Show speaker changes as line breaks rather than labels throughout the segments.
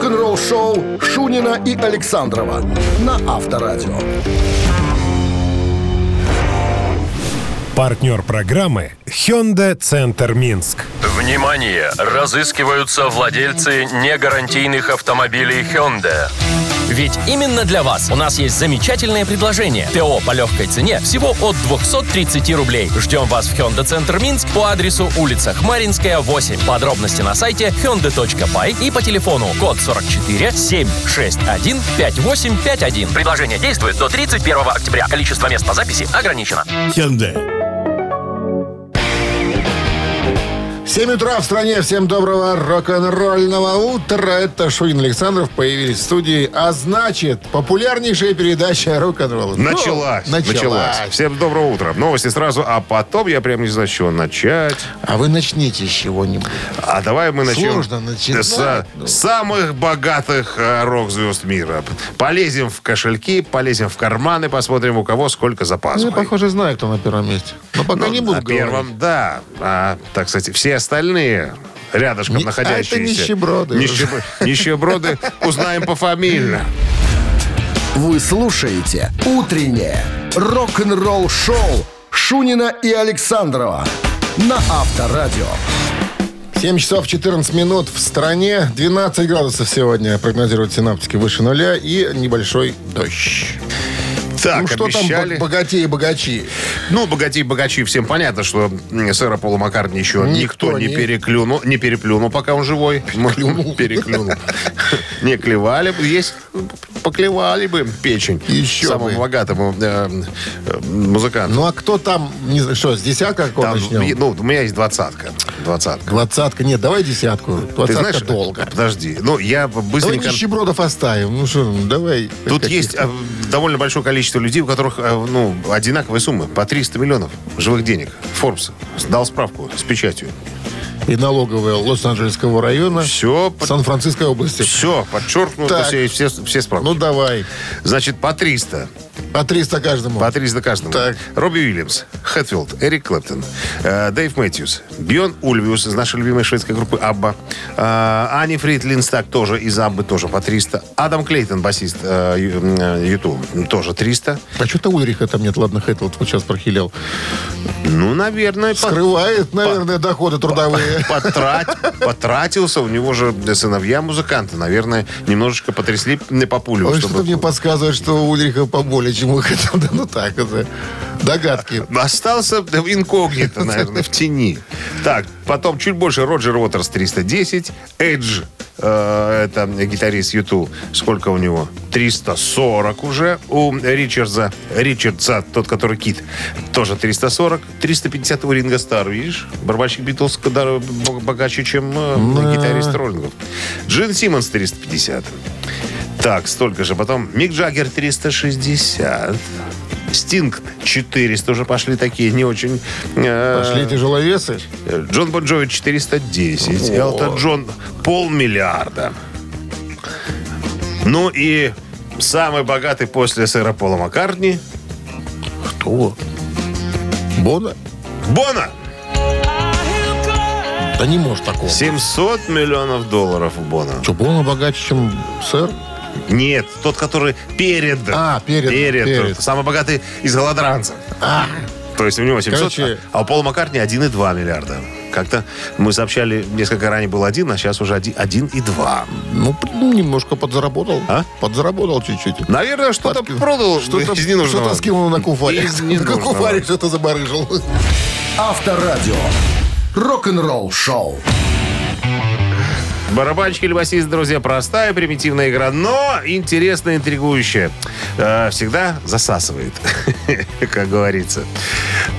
Рок-н-ролл-шоу Шунина и Александрова на Авторадио.
Партнер программы Hyundai Центр Минск.
Внимание! Разыскиваются владельцы негарантийных автомобилей Hyundai.
Ведь именно для вас у нас есть замечательное предложение. ТО по легкой цене всего от 230 рублей. Ждем вас в Hyundai Центр Минск по адресу улица Хмаринская, 8. Подробности на сайте hyundai.by и по телефону код 44 761 5851. Предложение действует до 31 октября. Количество мест по записи ограничено.
Hyundai.
7 утра в стране. Всем доброго рок-н-ролльного утра. Это Шунин Александров появились в студии. А значит, популярнейшая передача рок-н-ролла.
Началась,
Ну,
началась. Всем доброго утра. Новости сразу, а потом я прям не знаю, с чего начать.
А вы начните с чего-нибудь.
А давай мы начнем
Сложно начинать,
с
ну.
самых богатых э, рок-звезд мира. Полезем в кошельки, полезем в карманы, посмотрим, у кого сколько
Ну,
запасов.
я, похоже, знаю, кто на первом месте. Но пока не буду
на первом, да. А, так, кстати, все остальные рядышком
Не- а
находящиеся.
это нищеброды.
Нищеб- Нищеброды узнаем пофамильно.
Вы слушаете «Утреннее рок-н-ролл-шоу» Шунина и Александрова на Авторадио.
7 часов 14 минут в стране. 12 градусов сегодня прогнозируют синаптики выше нуля и небольшой дождь.
Так,
ну что
обещали.
там бо- богатеи и богачи?
Ну, богачи-богачи, всем понятно, что сэра Пола Маккартни еще никто,
Никто
не,
не-
переклюнул, не переплюнул, пока он живой.
Переклюнул.
Переклюнул. Не клевали бы, есть, поклевали бы печень
Еще
самому
бы.
богатому э, э, музыканту.
Ну а кто там, не знаю, что, с десятка какого начнем?
ну, у меня есть двадцатка. Двадцатка.
Двадцатка, нет, давай десятку.
Ты
Двадцатка
знаешь,
долго.
подожди, ну, я
Давай
быстренько...
нищебродов оставим. Ну что, давай.
Тут есть а, довольно большое количество людей, у которых а, ну, одинаковые суммы. По 300 миллионов живых денег. Forbes дал справку с печатью.
И налоговая Лос-Анджелесского района.
Все,
Сан-Франциской области.
все подчеркнуто, все, все, все справки.
Ну давай.
Значит, по 300.
По 300 каждому.
По 300 каждому.
Так.
Робби Уильямс, Хэтфилд, Эрик Клэптон, э, Дэйв Мэтьюс, Бьон Ульвиус из нашей любимой шведской группы Абба, э, Ани Фрид Линстак тоже из Аббы, тоже по 300, Адам Клейтон, басист э, э, Юту, тоже 300.
А что-то Ульриха там нет, ладно, Хэттл вот сейчас прохилел.
Ну, наверное, по-
Скрывает, наверное, доходы трудовые.
Потрат- потратился. У него же сыновья музыканты. Наверное, немножечко потрясли по пулю.
Ой,
чтобы-
что-то мне подсказывает, что у Ульриха поболее, чем у. Да ну так, это догадки.
Остался инкогнито, наверное, в тени. Так, потом чуть больше Роджер Уотерс 310, Эдж, э, это гитарист Юту, сколько у него? 340 уже у Ричардса, Ричардса, тот, который Кит, тоже 340, 350 у Ринга Стар, видишь? Барабанщик Битлз богаче, чем э, гитарист Роллингов. Джин Симмонс 350. Так, столько же. Потом Мик Джаггер 360. Стинг 400 уже пошли такие не очень. э,
Пошли тяжеловесы.
Джон Бон Джови 410. Элтон Джон полмиллиарда. Ну и самый богатый после сэра Пола Маккартни
Кто? Бона?
Бона.
Да не может такого.
700 миллионов долларов у Бона.
Что, Бона богаче, чем сэр?
Нет, тот, который перед.
А, перед, перед.
Самый богатый из голодранцев. То есть у него 700,
Короче-
а у Пола Маккартни 1,2 миллиарда. Как-то мы сообщали, несколько ранее был один, а сейчас уже один- 1,2.
Ну, немножко подзаработал.
А?
Подзаработал чуть-чуть.
Наверное, что-то
Подки-
продал
Что-то,
из ненужного.
что-то скинул на куфаре.
Из
На куфаре что-то забарыжил.
Авторадио. Рок-н-ролл-шоу.
Барабанщик или басист, друзья, простая, примитивная игра, но интересная, интригующая. Э, всегда засасывает, как говорится.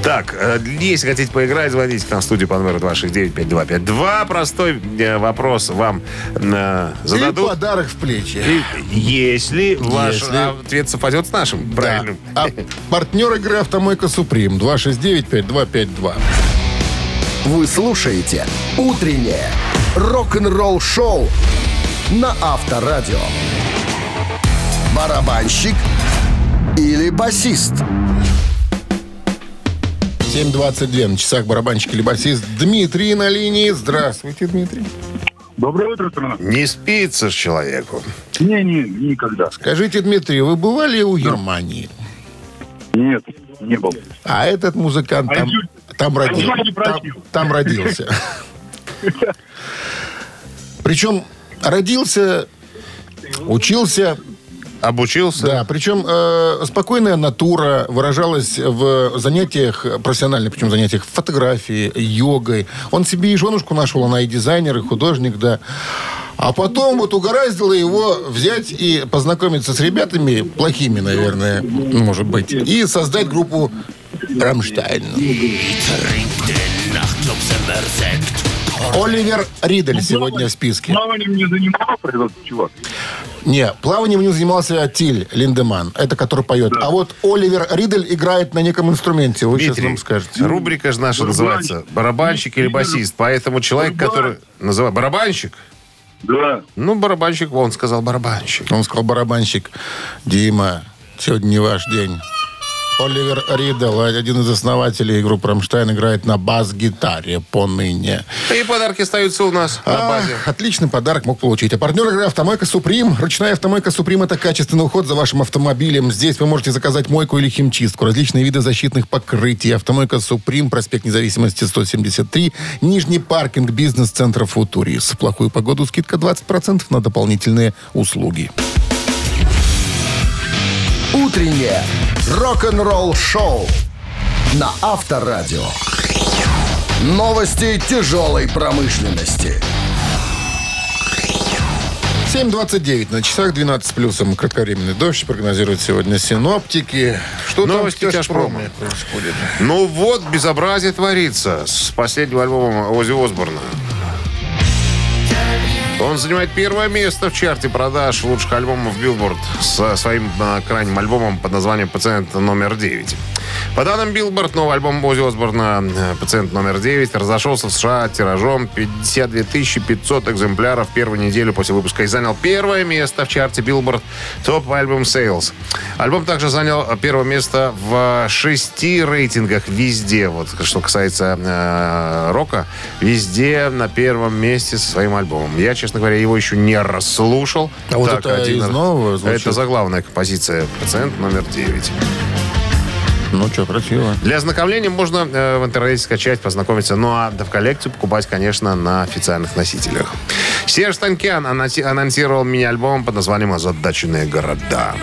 Так, э, если хотите поиграть, звоните к нам в студию по номеру 269-5252. Простой э, вопрос вам э,
И
зададут.
подарок в плечи.
И Если ваш
Если-
ответ совпадет с нашим, правильно?
Да. А партнер игры «Автомойка Суприм» 269-5252.
Вы слушаете «Утреннее рок-н-ролл-шоу» на Авторадио. Барабанщик или басист?
7.22 на часах барабанщик или басист Дмитрий на линии. Здравствуйте, Дмитрий.
Доброе утро, страна.
Не спится ж человеку.
Не-не, никогда.
Скажите, Дмитрий, вы бывали у Германии?
Нет, не был.
А этот музыкант
А
там, там,
а
родил-
не
там, там родился. Причем родился, учился,
Обучился?
да, причем э, спокойная натура выражалась в занятиях профессиональных, причем занятиях фотографией, йогой. Он себе и женушку нашел, она и дизайнер, и художник, да. А потом вот угораздило его взять и познакомиться с ребятами, плохими, наверное, может быть, и создать группу «Рамштайн». Оливер Ридель сегодня в списке.
Плаванием не занимался этот чувак.
Не, плаванием не занимался Тиль Линдеман, это который поет. А вот Оливер Ридель играет на неком инструменте, вы сейчас
Дмитрий,
нам скажете.
рубрика же наша называется «Барабанщик или басист». Поэтому человек, который называет барабанщик,
Да.
ну, барабанщик, он сказал барабанщик.
Он сказал барабанщик, Дима, сегодня не ваш день. Оливер Ридл, один из основателей группы «Рамштайн», играет на бас-гитаре поныне.
И подарки остаются у нас на
А,
базе.
отличный подарок мог получить. А партнер игры «Автомойка Суприм». Ручная «Автомойка Суприм» — это качественный уход за вашим автомобилем. Здесь вы можете заказать мойку или химчистку, различные виды защитных покрытий. «Автомойка Суприм», проспект Независимости, 173, Нижний паркинг, бизнес-центр «Футурис». В плохую погоду скидка 20% на дополнительные услуги.
Утреннее рок-н-ролл-шоу на Авторадио. Новости тяжелой промышленности.
7.29 на часах, 12 плюсом. Кратковременный дождь прогнозируют сегодня синоптики. Что
Новости
там в тяжпроме происходит?
Ну вот, безобразие творится с последнего альбома Оззи Осборна. Он занимает первое место в чарте продаж лучших альбомов Билборд со своим э, крайним альбомом под названием «Пациент номер 9». По данным Билборд, новый альбом Оззи Осборна э, «Пациент номер 9» разошелся в США тиражом 52 500 экземпляров первую неделю после выпуска и занял первое место в чарте Billboard Top Album Sales. Альбом также занял первое место в шести рейтингах везде. Вот что касается э, рока, везде на первом месте со своим альбомом. Я, честно говоря, его еще не расслушал.
А вот это из нового звучит?
Это заглавная композиция «Пациент номер 9».
Ну что, красиво.
Для ознакомления можно э, в интернете скачать, познакомиться. Ну а в коллекцию покупать, конечно, на официальных носителях. Серж Танкян анонси- анонсировал мини-альбом под названием «Озадаченные города».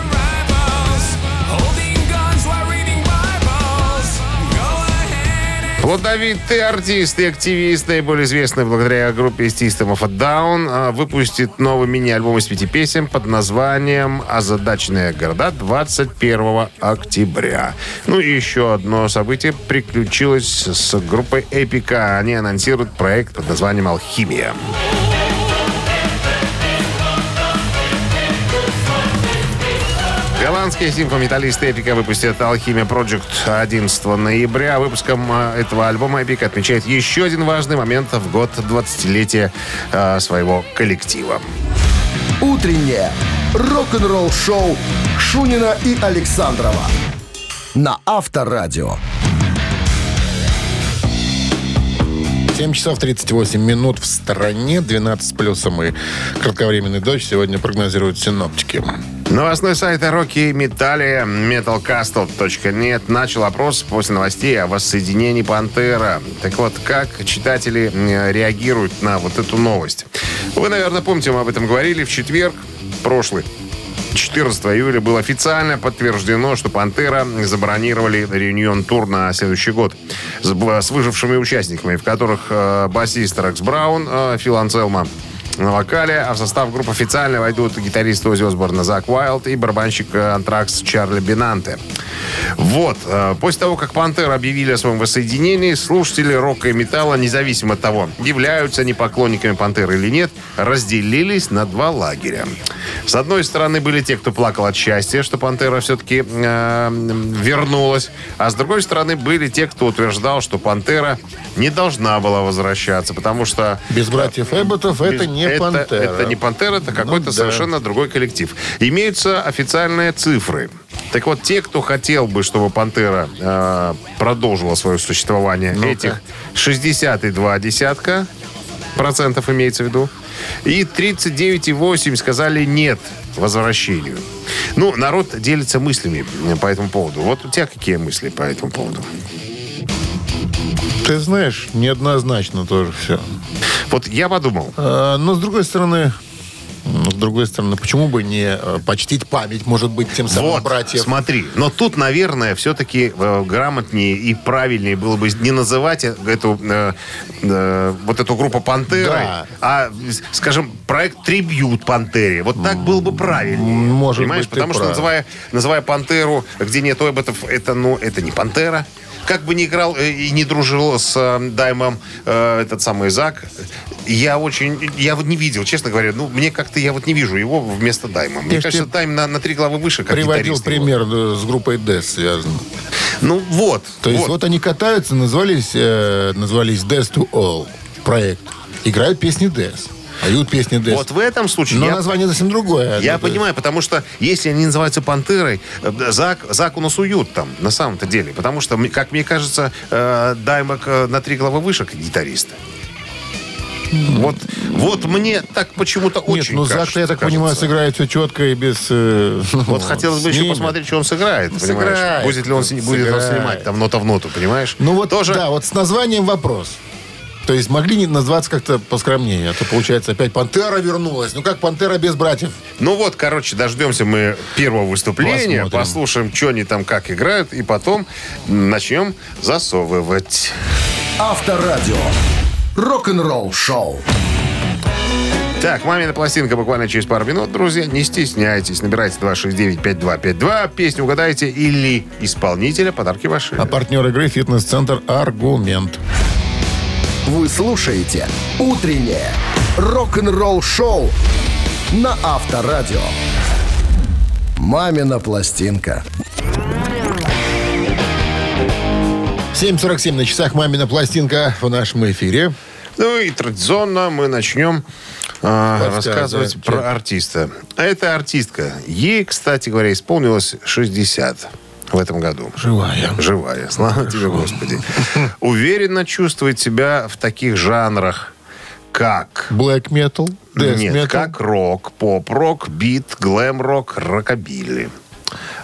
Плодовитый артист и активист, наиболее известный благодаря группе System of a Down, а, выпустит новый мини-альбом из пяти песен под названием «Озадаченные города» 21 октября. Ну и еще одно событие приключилось с группой Эпика. Они анонсируют проект под названием «Алхимия». Голландские симфометаллисты Эпика выпустят «Алхимия Project» 11 ноября. Выпуском э, этого альбома Эпик отмечает еще один важный момент в год 20-летия э, своего коллектива.
Утреннее рок-н-ролл-шоу Шунина и Александрова на Авторадио.
7 часов 38 минут в стороне, 12 с плюсом и кратковременный дождь сегодня прогнозируют синоптики.
Новостной сайт о роке и металле metalcastle.net начал опрос после новостей о воссоединении Пантера. Так вот, как читатели реагируют на вот эту новость? Вы, наверное, помните, мы об этом говорили в четверг прошлый. 14 июля было официально подтверждено, что «Пантера» забронировали реюнион-тур на следующий год. С, выжившими участниками, в которых э, басист Рекс Браун, э, Фил Анселма на вокале, а в состав группы официально войдут гитарист Ози Осборна Зак Уайлд и барабанщик э, Антракс Чарли Бинанте. Вот. э, После того, как Пантера объявили о своем воссоединении, слушатели рока и металла, независимо от того, являются они поклонниками Пантеры или нет, разделились на два лагеря. С одной стороны были те, кто плакал от счастья, что Пантера все-таки э, вернулась, а с другой стороны были те, кто утверждал, что Пантера не должна была возвращаться, потому что
Без братьев Эбботов это
без-
не
это,
Пантера.
Это не Пантера, это какой-то
да.
совершенно другой коллектив. Имеются официальные цифры. Так вот, те, кто хотел бы, чтобы Пантера э, продолжила свое существование,
Ну-ка.
этих 62 десятка, процентов имеется в виду. И 39,8 сказали нет возвращению. Ну, народ делится мыслями по этому поводу. Вот у тебя какие мысли по этому поводу?
Ты знаешь, неоднозначно тоже все.
Вот я подумал,
А, но с другой стороны, с другой стороны, почему бы не э, почтить память, может быть, тем самым
вот,
братьев?
смотри. Но тут, наверное, все-таки э, грамотнее и правильнее было бы не называть э- эту, э, э, вот эту группу «Пантеры»,
Да.
а, скажем, проект «Трибьют Пантере». Вот так было бы правильнее.
Может
Понимаешь?
быть,
Потому что,
прав.
называя, называя «Пантеру», где нет эботов, это, ну, это не «Пантера». Как бы не играл э, и не дружил с э, Даймом э, этот самый Зак, я очень... Я вот не видел, честно говоря. Ну, мне как-то... Я вот не вижу его вместо Дайма. Мне
Я
кажется, Дайм на, на три главы выше, как
Приводил
гитарист его.
пример э, с группой Death связан.
Ну, вот.
То есть вот, они катаются, назвались, э, назвались Death to All проект. Играют песни Death. Поют песни Death.
Вот в этом случае
Но
я,
название совсем другое.
я
Это-
понимаю, потому что если они называются «Пантерой», э, Зак, Зак у нас уют там, на самом-то деле. Потому что, как мне кажется, э, Даймок э, на три главы выше, как гитарист. Вот, вот мне так почему-то
Нет,
очень
ну
кажется,
Зак, я так
кажется.
понимаю, сыграет все четко и без... э,
Вот хотелось бы еще посмотреть, что он сыграет, понимаешь?
Сыграет,
Будет ли он, с- будет он
сыграет.
снимать там нота в ноту, понимаешь?
Ну вот,
Тоже
да, вот с названием вопрос. То есть могли не назваться как-то поскромнее, а то получается опять Пантера вернулась. Ну как Пантера без братьев?
Ну вот, короче, дождемся мы первого выступления,
Посмотрим.
послушаем, что они там как играют, и потом начнем засовывать.
Авторадио. Рок-н-ролл шоу.
Так, мамина пластинка буквально через пару минут, друзья. Не стесняйтесь, набирайте 269-5252, песню угадайте или исполнителя, подарки ваши.
А партнер игры «Фитнес-центр Аргумент».
Вы слушаете «Утреннее рок-н-ролл шоу» на Авторадио. «Мамина пластинка».
7.47 на часах «Мамина пластинка» в нашем эфире.
Ну и традиционно мы начнем а,
Рассказывать.
рассказывать про артиста. А Это артистка. Ей, кстати говоря, исполнилось 60 в этом году.
Живая.
Живая. Слава тебе, Господи. Уверенно чувствует себя в таких жанрах, как...
Black metal, death
Нет,
metal.
как рок, поп-рок, бит, глэм-рок, рокобилли.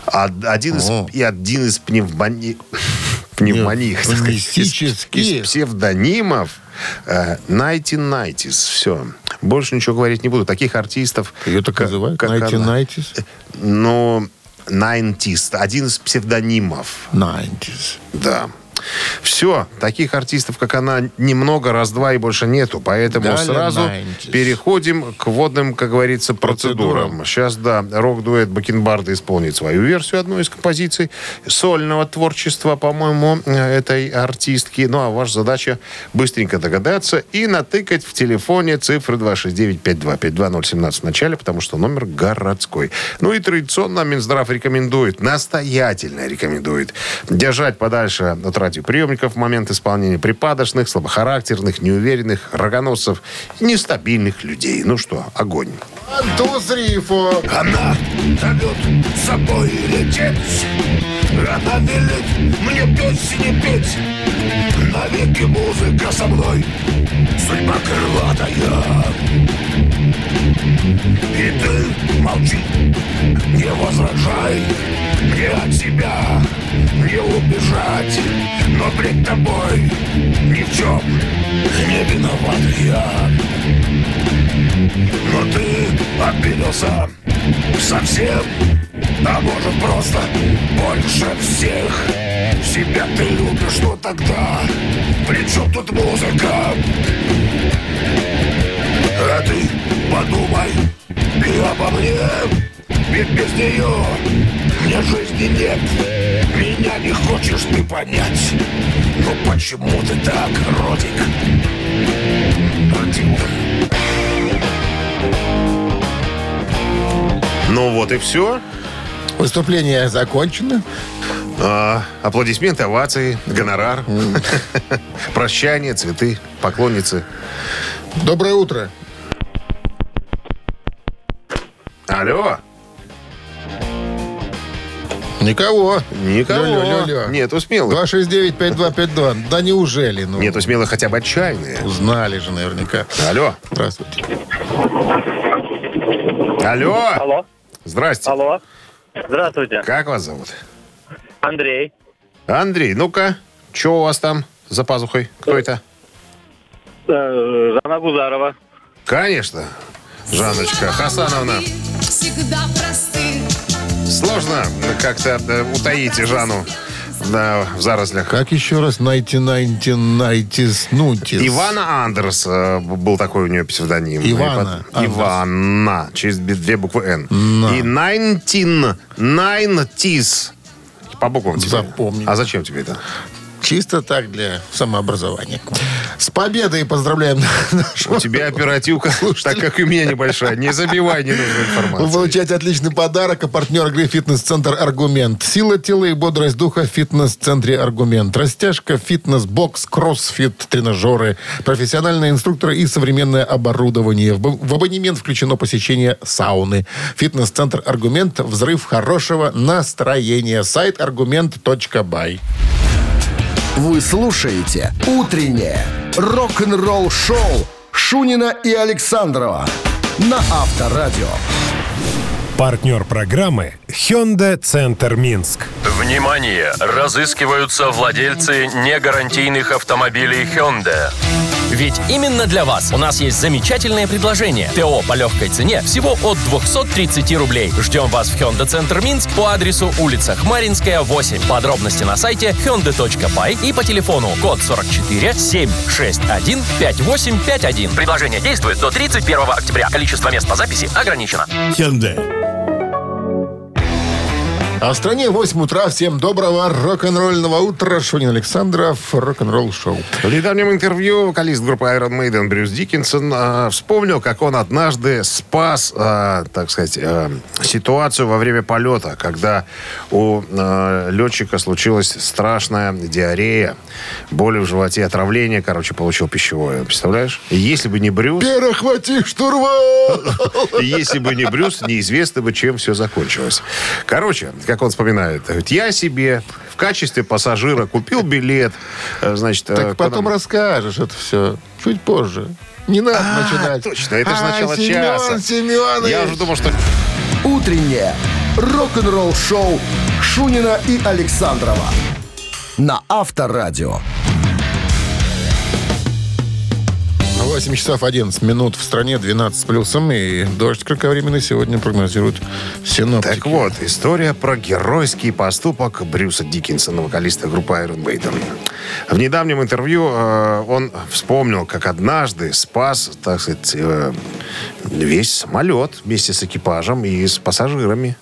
Од- Один из,
О.
и один из пневмони... пневмоних, из, из псевдонимов э, 1990s. Все. Больше ничего говорить не буду. Таких артистов...
Ее так называют? Найти. Найтис?
Ну, 90s. Один из псевдонимов.
Найтис.
Да. Все, таких артистов, как она, немного, раз-два и больше нету. Поэтому
Далее
сразу
90s.
переходим к водным, как говорится, процедурам.
Процедурам.
Сейчас, да, рок-дуэт Бакенбарда исполнит свою версию одной из композиций сольного творчества, по-моему, э, этой артистки. Ну, а ваша задача быстренько догадаться и натыкать в телефоне цифры 269-5252-017 в начале, потому что номер городской. Ну и традиционно Минздрав рекомендует, настоятельно рекомендует держать подальше от радиоприемников в момент исполнения припадочных, слабохарактерных, неуверенных, рогоносцев, нестабильных людей. Ну что, огонь.
Она зовет с собой лететь. Она велит мне петь и не петь. Навеки музыка со мной. Судьба крылатая И ты молчи, не возражай. Мне от тебя не убежать. Но пред тобой ни в чем не виноват я. Но ты обиделся совсем. А может просто больше всех. Себя ты любишь, но тогда При чем тут музыка? А ты подумай и обо мне Ведь без нее мне жизни нет Меня не хочешь ты понять Но почему ты так, Родик? Родик
Ну вот и все.
Выступление закончено.
А, аплодисменты, овации, гонорар, прощание, цветы, поклонницы.
Доброе утро.
Алло,
Никого.
Никого.
Лё-лё-лё-лё.
Нету смелых.
269-5252. Да неужели? Ну,
Нету смелых хотя бы отчаянные.
Узнали же наверняка.
Алло.
Здравствуйте.
Алло.
Алло.
Здрасте.
Алло. Здравствуйте.
Как вас зовут?
Андрей.
Андрей, ну-ка, что у вас там за пазухой? Кто это?
Э, Жанна Гузарова.
Конечно, Жанночка Хасановна.
Всегда просты.
Сложно как-то э, утаить Жанну да, в зарослях.
Как еще раз? Найти, найти, найти, снутис.
Ивана Андерс э, был такой у нее псевдоним.
Ивана
под-. Ивана. Через две буквы Н.
На.
И Найнтин. Найнтис. По буквам тебе.
Запомнил.
А зачем тебе это?
Чисто так для самообразования. С победой поздравляем нашего
У тебя оперативка, так как и у меня небольшая. Не забивай ненужную
Вы
информацию.
получаете отличный подарок. А партнер игры «Фитнес-центр Аргумент». Сила тела и бодрость духа в фитнес-центре «Аргумент». Растяжка, фитнес-бокс, кроссфит, тренажеры, профессиональные инструкторы и современное оборудование. В абонемент включено посещение сауны. Фитнес-центр «Аргумент». Взрыв хорошего настроения. Сайт аргумент.бай.
Вы слушаете «Утреннее рок-н-ролл-шоу» Шунина и Александрова на Авторадио.
Партнер программы Hyundai Центр Минск.
Внимание! Разыскиваются владельцы негарантийных автомобилей Hyundai.
Ведь именно для вас у нас есть замечательное предложение. ТО по легкой цене всего от 230 рублей. Ждем вас в Hyundai Центр Минск по адресу улица Хмаринская, 8. Подробности на сайте hyundai.by и по телефону код 44 761 5851. Предложение действует до 31 октября. Количество мест по записи ограничено.
А в стране 8 утра. Всем доброго рок-н-ролльного утра. Шунин Александров. Рок-н-ролл шоу.
В недавнем интервью вокалист группы Iron Maiden Брюс Диккенсон э, вспомнил, как он однажды спас, э, так сказать, э, ситуацию во время полета, когда у э, летчика случилась страшная диарея, боли в животе, отравление, короче, получил пищевое. Представляешь? И если бы не Брюс,
Перехвати штурвал!
если бы не Брюс, неизвестно бы, чем все закончилось. Короче, как он вспоминает, говорит, я себе в качестве пассажира купил билет, э, значит... э,
Так потом
куда-
расскажешь это все чуть позже. Не надо
А,
начинать.
точно, это же
А,
начало
Семен
часа.
Семенович!
Я уже думал, что...
«Утреннее рок-н-ролл-шоу» Шунина и Александрова на Авторадио.
8 часов 11 минут в стране, 12 с плюсом. И дождь кратковременный сегодня прогнозируют синоптики.
Так вот, история про геройский поступок Брюса Диккенсона, вокалиста группы Iron Maiden. В недавнем интервью э, он вспомнил, как однажды спас, так сказать, э, весь самолет вместе с экипажем и с пассажирами.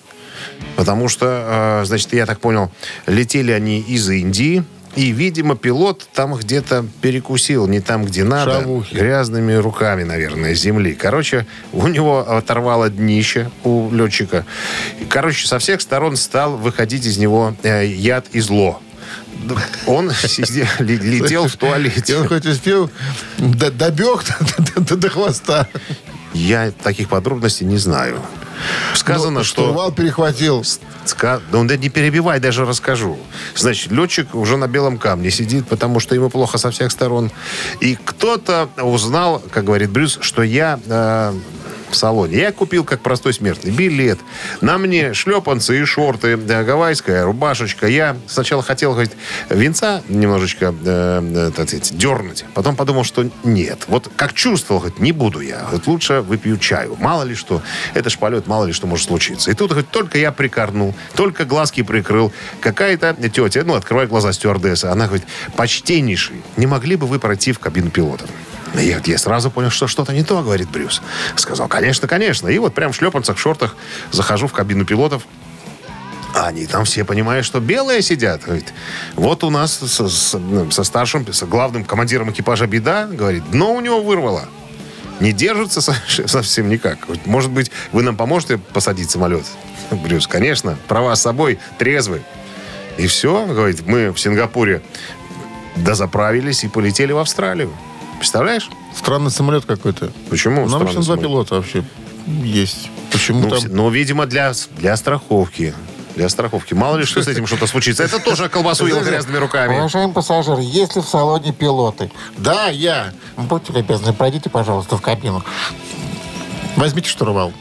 Потому что, э, значит, я так понял, летели они из Индии, и, видимо, пилот там где-то перекусил, не там, где надо,
Шавухи.
грязными руками, наверное, земли. Короче, у него оторвало днище у летчика. И, Короче, со всех сторон стал выходить из него э, яд и зло. Он сидел- летел в
И
туалете.
он хоть успел добег до, до- до хвоста.
Я таких подробностей не знаю. Сказано,
Ну,
что...
Штурвал перехватил.
Ска- Да он да не перебивай, даже расскажу. Значит, летчик уже на белом камне сидит, потому что ему плохо со всех сторон. И кто-то узнал, как говорит Брюс, что я э, в салоне. Я купил, как простой смертный, билет. На мне шлепанцы и шорты, э, гавайская рубашечка. Я сначала хотел, говорит, венца немножечко э, э, так сказать, дернуть. Потом подумал, что нет. Вот как чувствовал, говорит, не буду я. Вот лучше выпью чаю. Мало ли что. Это ж полет, мало ли что может случиться. И тут, говорит, только я прикорнул, только глазки прикрыл. Какая-то тетя, ну, открывай глаза стюардесса. Она говорит, почтеннейший, не могли бы вы пройти в кабину пилотов? Я, я сразу понял, что что-то не то, говорит Брюс. Сказал, конечно, конечно. И вот прям в шлепанцах, шортах захожу в кабину пилотов. А они там все понимают, что белые сидят. Говорит, вот у нас со, со старшим, с главным командиром экипажа беда, говорит, дно у него вырвало. Не держится со- совсем никак. Может быть, вы нам поможете посадить самолет? Брюс, конечно, права с собой, трезвый. И все, говорит, мы в Сингапуре дозаправились и полетели в Австралию. Представляешь?
Странный самолет какой-то.
Почему
Нам обычно два пилота вообще есть. Почему
Ну,
там...
ну, видимо, для, для страховки. Для страховки. Мало ли, что с этим что-то случится. Это тоже колбасу ел грязными руками.
Уважаемый пассажир, есть ли в салоне пилоты? Да, я. Будьте любезны, пройдите, пожалуйста, в кабину. Возьмите штурвал.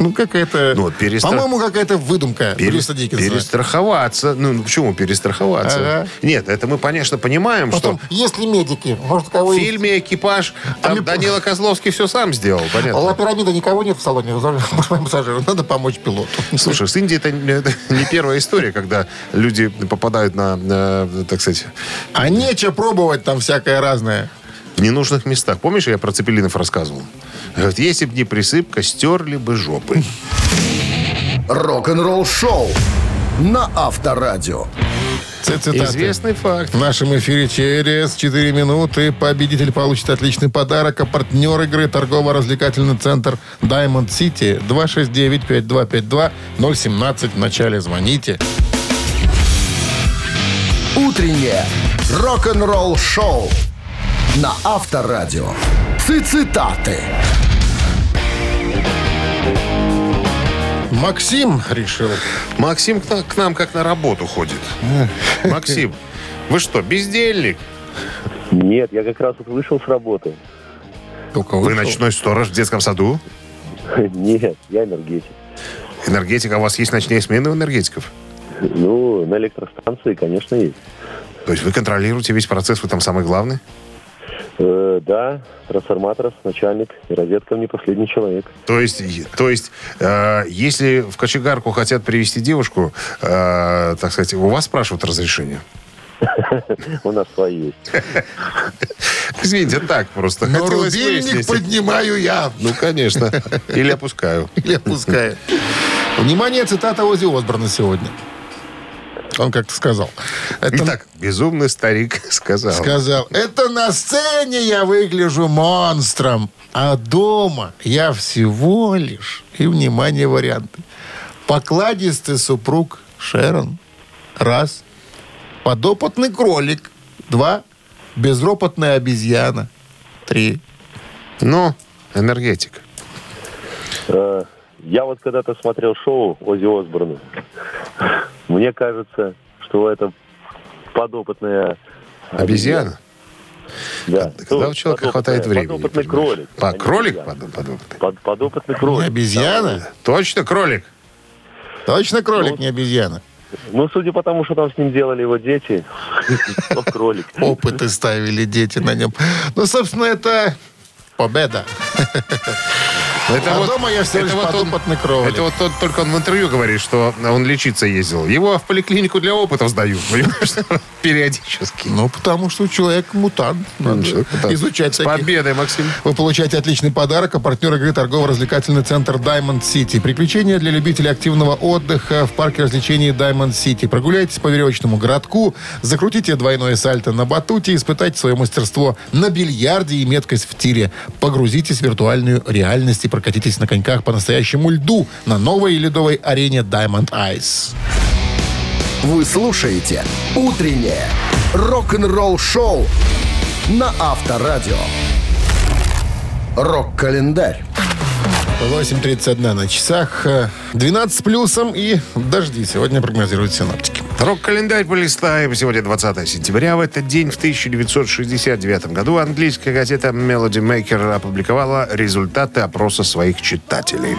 Ну, какая-то...
Ну, перестра-
По-моему, какая-то выдумка
Пере-
Брюса Диккенса.
перестраховаться. Ну, ну, почему перестраховаться?
Ага.
Нет, это мы, конечно, понимаем,
Потом,
что
если медики, может, кого
в
есть?
фильме «Экипаж» там
мне-
Данила Козловский все сам сделал, понятно.
Пирамида никого нет в салоне, уважаемый пассажир. Надо помочь пилоту.
Слушай, с Индией это не первая история, когда люди попадают на, на, так сказать,
А нечего пробовать там всякое разное.
В ненужных местах. Помнишь, я про Цепелинов рассказывал? Говорит, если бы не присыпка, стерли бы жопы.
Рок-н-ролл шоу на Авторадио.
Цитаты.
Известный факт.
В нашем эфире через 4 минуты победитель получит отличный подарок, а партнер игры торгово-развлекательный центр Diamond City 269-5252-017. В начале звоните.
Утреннее рок-н-ролл шоу на Авторадио. Цитаты.
Максим решил.
Максим к, на- к нам как на работу ходит. Максим, вы что, бездельник?
Нет, я как раз вот вышел с работы.
Только
Вы
вышел.
ночной сторож в детском саду?
Нет, я энергетик.
Энергетика, у вас есть ночные смены у энергетиков?
Ну, на электростанции, конечно, есть.
То есть вы контролируете весь процесс, вы там самый главный?
Э, да, трансформатор, начальник, и розетка не последний человек.
То есть, то есть э, если в кочегарку хотят привести девушку, э, так сказать, у вас спрашивают разрешение?
У нас свои есть.
Извините, так просто.
Но
Хотелось
рубильник
выяснить.
поднимаю я.
Ну, конечно. Или опускаю.
Или опускаю. Внимание, цитата Ози Осборна сегодня. Он как-то сказал. Это
Итак, безумный старик сказал.
сказал, это на сцене я выгляжу монстром, а дома я всего лишь, и, внимание, варианты, покладистый супруг Шерон, раз, подопытный кролик, два, безропотная обезьяна, три.
Ну, энергетик.
Э, Я вот когда-то смотрел шоу Ози Осборна. Мне кажется, что это подопытная
Обезьяна?
Да.
Когда у человека хватает времени.
Подопытный кролик.
По-
а не
кролик под- подопытный?
Под- подопытный
Не
кролик.
обезьяна?
Точно кролик?
Точно кролик, не обезьяна.
Ну, судя по тому, что там с ним делали его дети, кролик.
Опыты ставили дети на нем. Ну, собственно, это победа.
Это
А дома я всего лишь
он-
подопытный кролик.
Это вот тот, только он в интервью говорит, что он лечиться ездил. Его в поликлинику для опытов сдают, понимаешь? Периодически.
Ну, потому что человек мутант. Надо
мутант.
изучать всяких
победой, Максим.
Вы получаете отличный подарок, а партнер игры торгово-развлекательный центр Diamond City. Приключения для любителей активного отдыха в парке развлечений Diamond City. Прогуляйтесь по веревочному городку, закрутите двойное сальто на батуте, испытайте свое мастерство на бильярде и меткость в тире. Погрузитесь в виртуальную реальность и прокатитесь на коньках по настоящему льду на новой ледовой арене Diamond Ice.
Вы слушаете «Утреннее рок-н-ролл шоу» на Авторадио. Рок-календарь.
8.31 на часах, э, 12 с плюсом и дожди сегодня прогнозируют синоптики.
Рок-календарь полистаем. Сегодня 20 сентября. В этот день, в 1969 году, английская газета Melody Maker опубликовала результаты опроса своих читателей.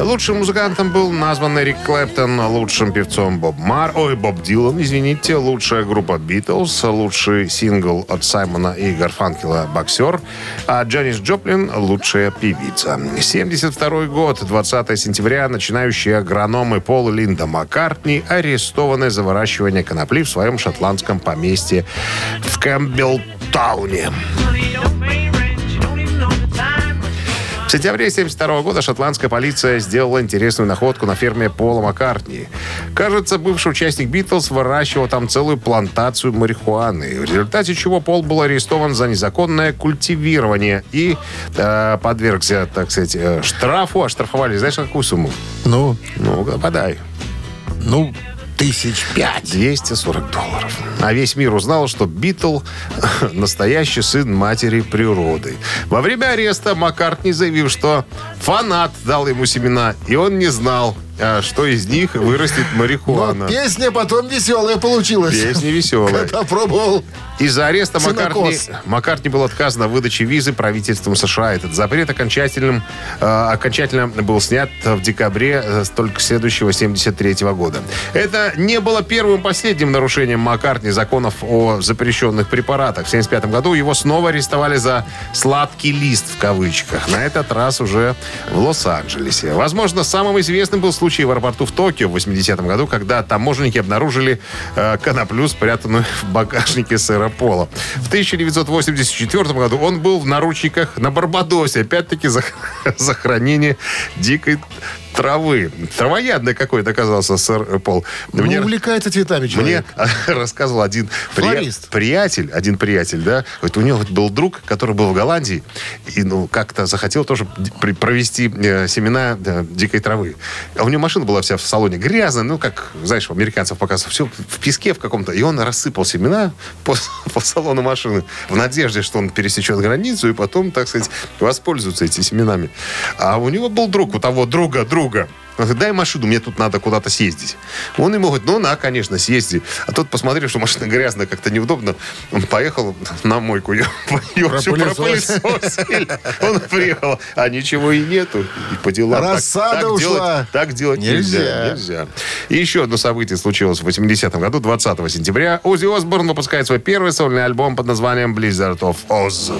Лучшим музыкантом был назван Эрик Клэптон, лучшим певцом Боб Мар, ой, Боб Дилан, извините, лучшая группа Битлз, лучший сингл от Саймона и Гарфанкела «Боксер», а Джанис Джоплин – лучшая певица. 72 год, 20 сентября, начинающие агрономы Пол и Линда Маккартни арестованы за выращивание конопли в своем шотландском поместье в Кэмпбелл-тауне. Сентябре 1972 года шотландская полиция сделала интересную находку на ферме Пола Маккартни. Кажется, бывший участник Битлз выращивал там целую плантацию марихуаны, в результате чего Пол был арестован за незаконное культивирование и э, подвергся, так сказать, э, штрафу. Оштрафовали, знаешь, на какую сумму?
Ну,
Ну, подай.
ну, тысяч пять.
240 долларов. А весь мир узнал, что Битл – настоящий сын матери природы. Во время ареста Маккартни заявил, что фанат дал ему семена, и он не знал, а, что из них вырастет марихуана.
Но песня потом веселая получилась.
Песня веселая.
Когда пробовал.
Из-за ареста Маккартни. Маккартни был отказано в выдаче визы правительством США. Этот запрет окончательным, э, окончательно был снят в декабре э, только следующего 73 года. Это не было первым и последним нарушением Маккартни законов о запрещенных препаратах. В 75 году его снова арестовали за «сладкий лист» в кавычках. На этот раз уже в Лос-Анджелесе. Возможно, самым известным был случай в аэропорту в Токио в 80 году, когда таможенники обнаружили э, коноплю, спрятанную в багажнике сэра Пола. В 1984 году он был в наручниках на Барбадосе, опять-таки за, за хранение дикой травы. Травоядный какой-то оказался сэр Пол.
Ну, увлекается цветами
Мне
человек.
рассказывал один
Флорист.
приятель, один приятель, да, вот у него был друг, который был в Голландии, и, ну, как-то захотел тоже провести э, семена да, дикой травы. А у него машина была вся в салоне грязная, ну, как, знаешь, у американцев показывают, все в песке в каком-то. И он рассыпал семена по, по салону машины в надежде, что он пересечет границу и потом, так сказать, воспользуется этими семенами. А у него был друг, у того друга, друга. Он говорит, дай машину, мне тут надо куда-то съездить. Он ему говорит, ну на, конечно, съезди. А тот, посмотрев, что машина грязная, как-то неудобно, он поехал на мойку. Ее, пропылесосили. Он приехал, а ничего и нету. И по делам.
Рассада
так,
ушла.
Делать, так делать нельзя.
Нельзя.
нельзя. И еще одно событие случилось в 80-м году, 20 сентября. Узи Осборн выпускает свой первый сольный альбом под названием Blizzard of Oz.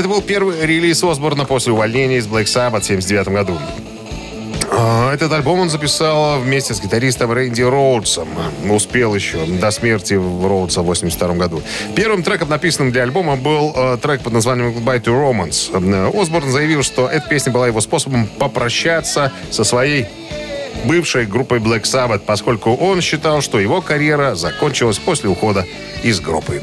Это был первый релиз Осборна после увольнения из Black Sabbath в 79 году. А, Этот альбом он записал вместе с гитаристом Рэнди Роудсом. Успел еще до смерти Роудса в 82 году. Первым треком, написанным для альбома, был э, трек под названием «Goodbye to Romance». Осборн заявил, что эта песня была его способом попрощаться со своей бывшей группой Black Sabbath, поскольку он считал, что его карьера закончилась после ухода из группы.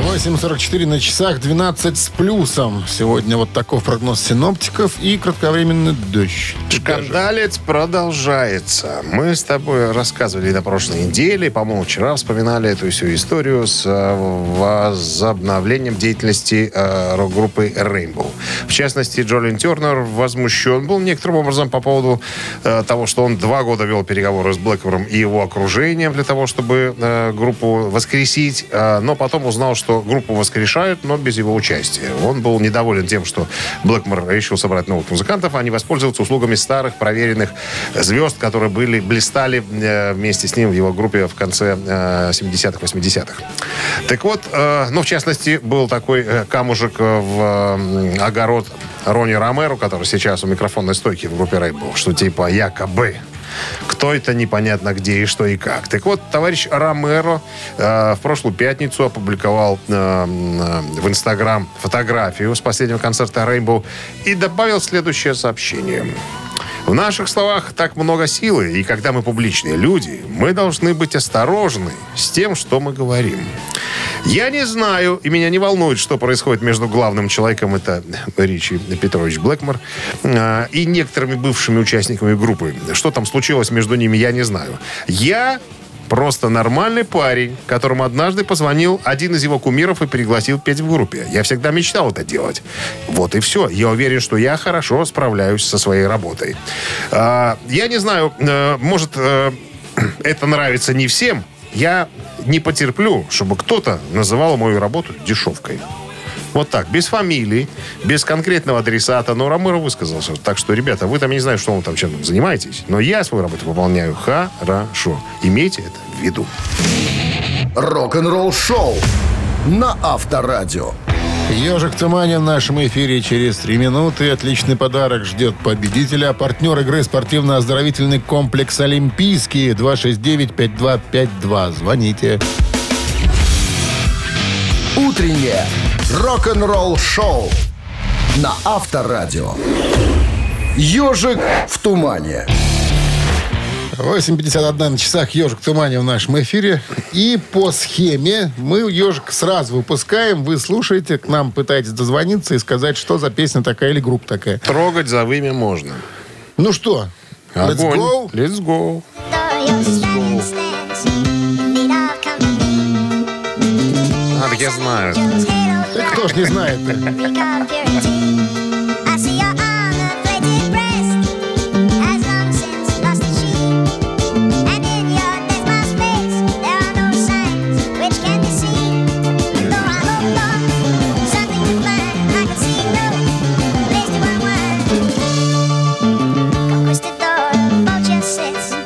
8.44 на часах, 12 с плюсом. Сегодня вот такой прогноз синоптиков и кратковременный дождь.
Скандалец продолжается. Мы с тобой рассказывали на прошлой неделе, по-моему, вчера вспоминали эту всю историю с э, возобновлением деятельности э, рок-группы Rainbow. В частности, Джолин Тернер возмущен был некоторым образом по поводу э, того, что он два года вел переговоры с Блэкмором и его окружением для того, чтобы группу воскресить, но потом узнал, что группу воскрешают, но без его участия. Он был недоволен тем, что Блэкмор решил собрать новых музыкантов, а не воспользоваться услугами старых, проверенных звезд, которые были, блистали э, вместе с ним в его группе в конце э, 70-х, 80-х. Так вот, э, ну, в частности, был такой э, камушек э, в э, огород Рони Ромеро, который сейчас у микрофонной стойки в группе Rainbow, что типа якобы кто это, непонятно где и что и как. Так вот, товарищ Ромеро э, в прошлую пятницу опубликовал э, э, в Инстаграм фотографию с последнего концерта Rainbow и добавил следующее сообщение. В наших словах так много силы, и когда мы публичные люди, мы должны быть осторожны с тем, что мы говорим. Я не знаю, и меня не волнует, что происходит между главным человеком, это Ричи Петрович Блэкмор, э, и некоторыми бывшими участниками группы. Что там случилось между ними, я не знаю. Я Просто нормальный парень, которому однажды позвонил один из его кумиров и пригласил петь в группе. Я всегда мечтал это делать. Вот и все. Я уверен, что я хорошо справляюсь со своей работой. А, я не знаю, э, может, э, это нравится не всем. Я не потерплю, чтобы кто-то называл мою работу дешевкой. Вот так, без фамилии, без конкретного адресата. Но Ромеро высказался. Так что, ребята, вы там, я не знаю, что вы там чем занимаетесь, но я свою работу выполняю хорошо. Имейте это в виду.
Рок-н-ролл шоу на Авторадио.
Ежик в тумане в нашем эфире через три минуты. Отличный подарок ждет победителя. Партнер игры спортивно-оздоровительный комплекс «Олимпийский». 269-5252. Звоните.
Утреннее рок-н-ролл шоу на Авторадио. Ежик в тумане.
8.51 на часах «Ежик в тумане» в нашем эфире. И по схеме мы «Ежик» сразу выпускаем. Вы слушаете, к нам пытаетесь дозвониться и сказать, что за песня такая или группа такая.
Трогать за вымя можно.
Ну что, Let's
Огонь.
go.
Let's go. А, так я знаю.
Кто ж не знает?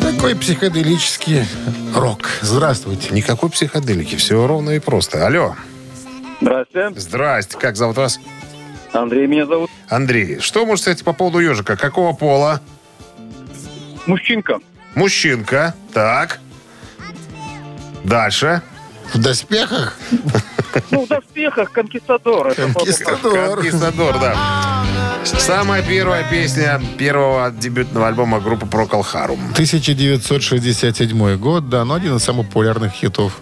Такой психоделический рок. Здравствуйте.
Никакой психоделики, все ровно и просто. Алло.
Здравствуйте.
Здрасте, как зовут вас?
Андрей меня зовут.
Андрей, что можете сказать по поводу ежика? Какого пола?
Мужчинка.
Мужчинка. Так. Дальше.
В доспехах?
Ну, в доспехах конкистадор. Это
Конкистадор.
Конкистадор, да. Самая первая песня первого дебютного альбома группы Procol Harum.
1967 год, да, но один из самых популярных хитов.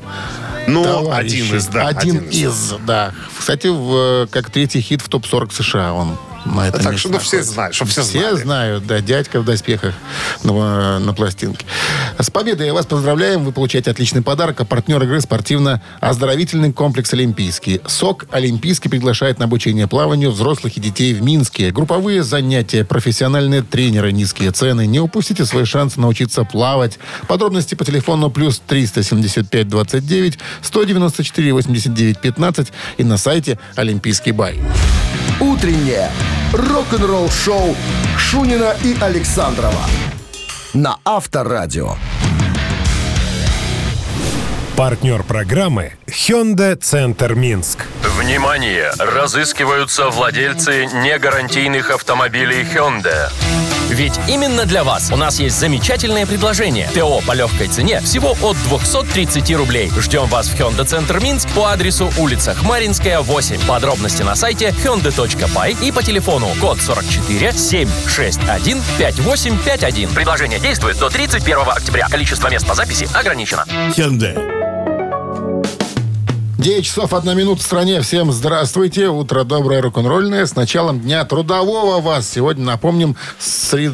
Ну, один из, да.
Один, из, да. Кстати, в, как третий хит в топ-40 США он на этом
Так что, ну, все знают, чтобы все
Все
знали.
знают, да, дядька в доспехах на, на пластинке. С победой я вас поздравляем. Вы получаете отличный подарок. А партнер игры спортивно-оздоровительный комплекс «Олимпийский». СОК «Олимпийский» приглашает на обучение плаванию взрослых и детей в Минске. Групповые занятия, профессиональные тренеры, низкие цены. Не упустите свой шанс научиться плавать. Подробности по телефону плюс 375 29 194 89 15 и на сайте «Олимпийский бай».
Утреннее рок-н-ролл-шоу Шунина и Александрова на Авторадио.
Партнер программы Hyundai Центр Минск.
Внимание! Разыскиваются владельцы негарантийных автомобилей Hyundai.
Ведь именно для вас у нас есть замечательное предложение. ТО по легкой цене всего от 230 рублей. Ждем вас в Hyundai Центр Минск по адресу улица Хмаринская, 8. Подробности на сайте hyundai.by и по телефону код 44 761 5851. Предложение действует до 31 октября. Количество мест по записи ограничено.
Hyundai.
9 часов 1 минута в стране. Всем здравствуйте. Утро доброе, рок-н-ролльное. С началом дня трудового вас. Сегодня, напомним, сред...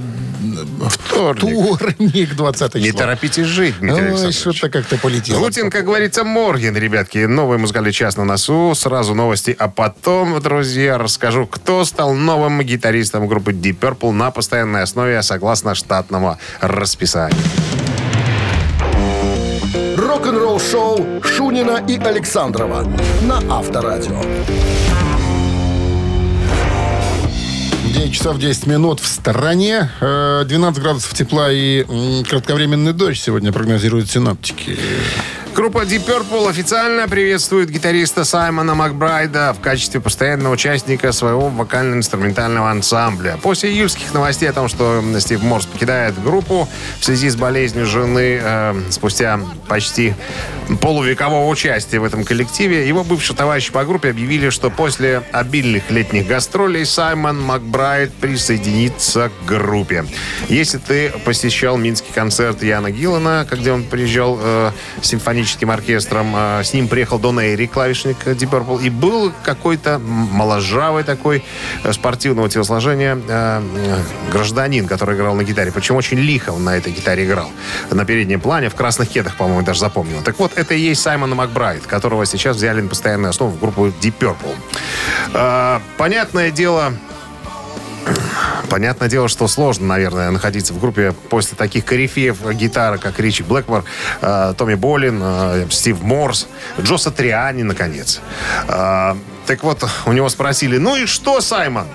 Вторник.
вторник, 20
Не
число.
торопитесь жить,
Ой, что-то как-то полетело.
Гутин, как говорится, Морген, ребятки. Новый музыкальный час на носу. Сразу новости. А потом, друзья, расскажу, кто стал новым гитаристом группы Deep Purple на постоянной основе согласно штатному расписанию.
Рок-н-ролл-шоу Шунина и Александрова на Авторадио.
9 часов 10 минут в стороне. Э, 12 градусов тепла и кратковременный дождь сегодня прогнозируют синаптики.
Группа Deep Purple официально приветствует гитариста Саймона Макбрайда в качестве постоянного участника своего вокально-инструментального ансамбля. После июльских новостей о том, что Стив Морс покидает группу в связи с болезнью жены э, спустя почти полувекового участия в этом коллективе, его бывшие товарищи по группе объявили, что после обильных летних гастролей Саймон Макбрайд присоединится к группе. Если ты посещал минский концерт Яна Гиллана, где он приезжал э, с симфоническим оркестром, э, с ним приехал Дон Эйри, клавишник Deep Purple, и был какой-то моложавый такой э, спортивного телосложения э, э, гражданин, который играл на гитаре. Причем очень лихо он на этой гитаре играл. На переднем плане, в красных кедах, по-моему, даже запомнил. Так вот, это и есть Саймон Макбрайд, которого сейчас взяли на постоянную основу в группу Deep Purple. Э, понятное дело, Понятное дело, что сложно, наверное, находиться в группе после таких корифеев гитары, как Ричи Блэкмор, э, Томми Болин, э, Стив Морс, Джо Сатриани, наконец. Э, так вот, у него спросили, ну и что, Саймон?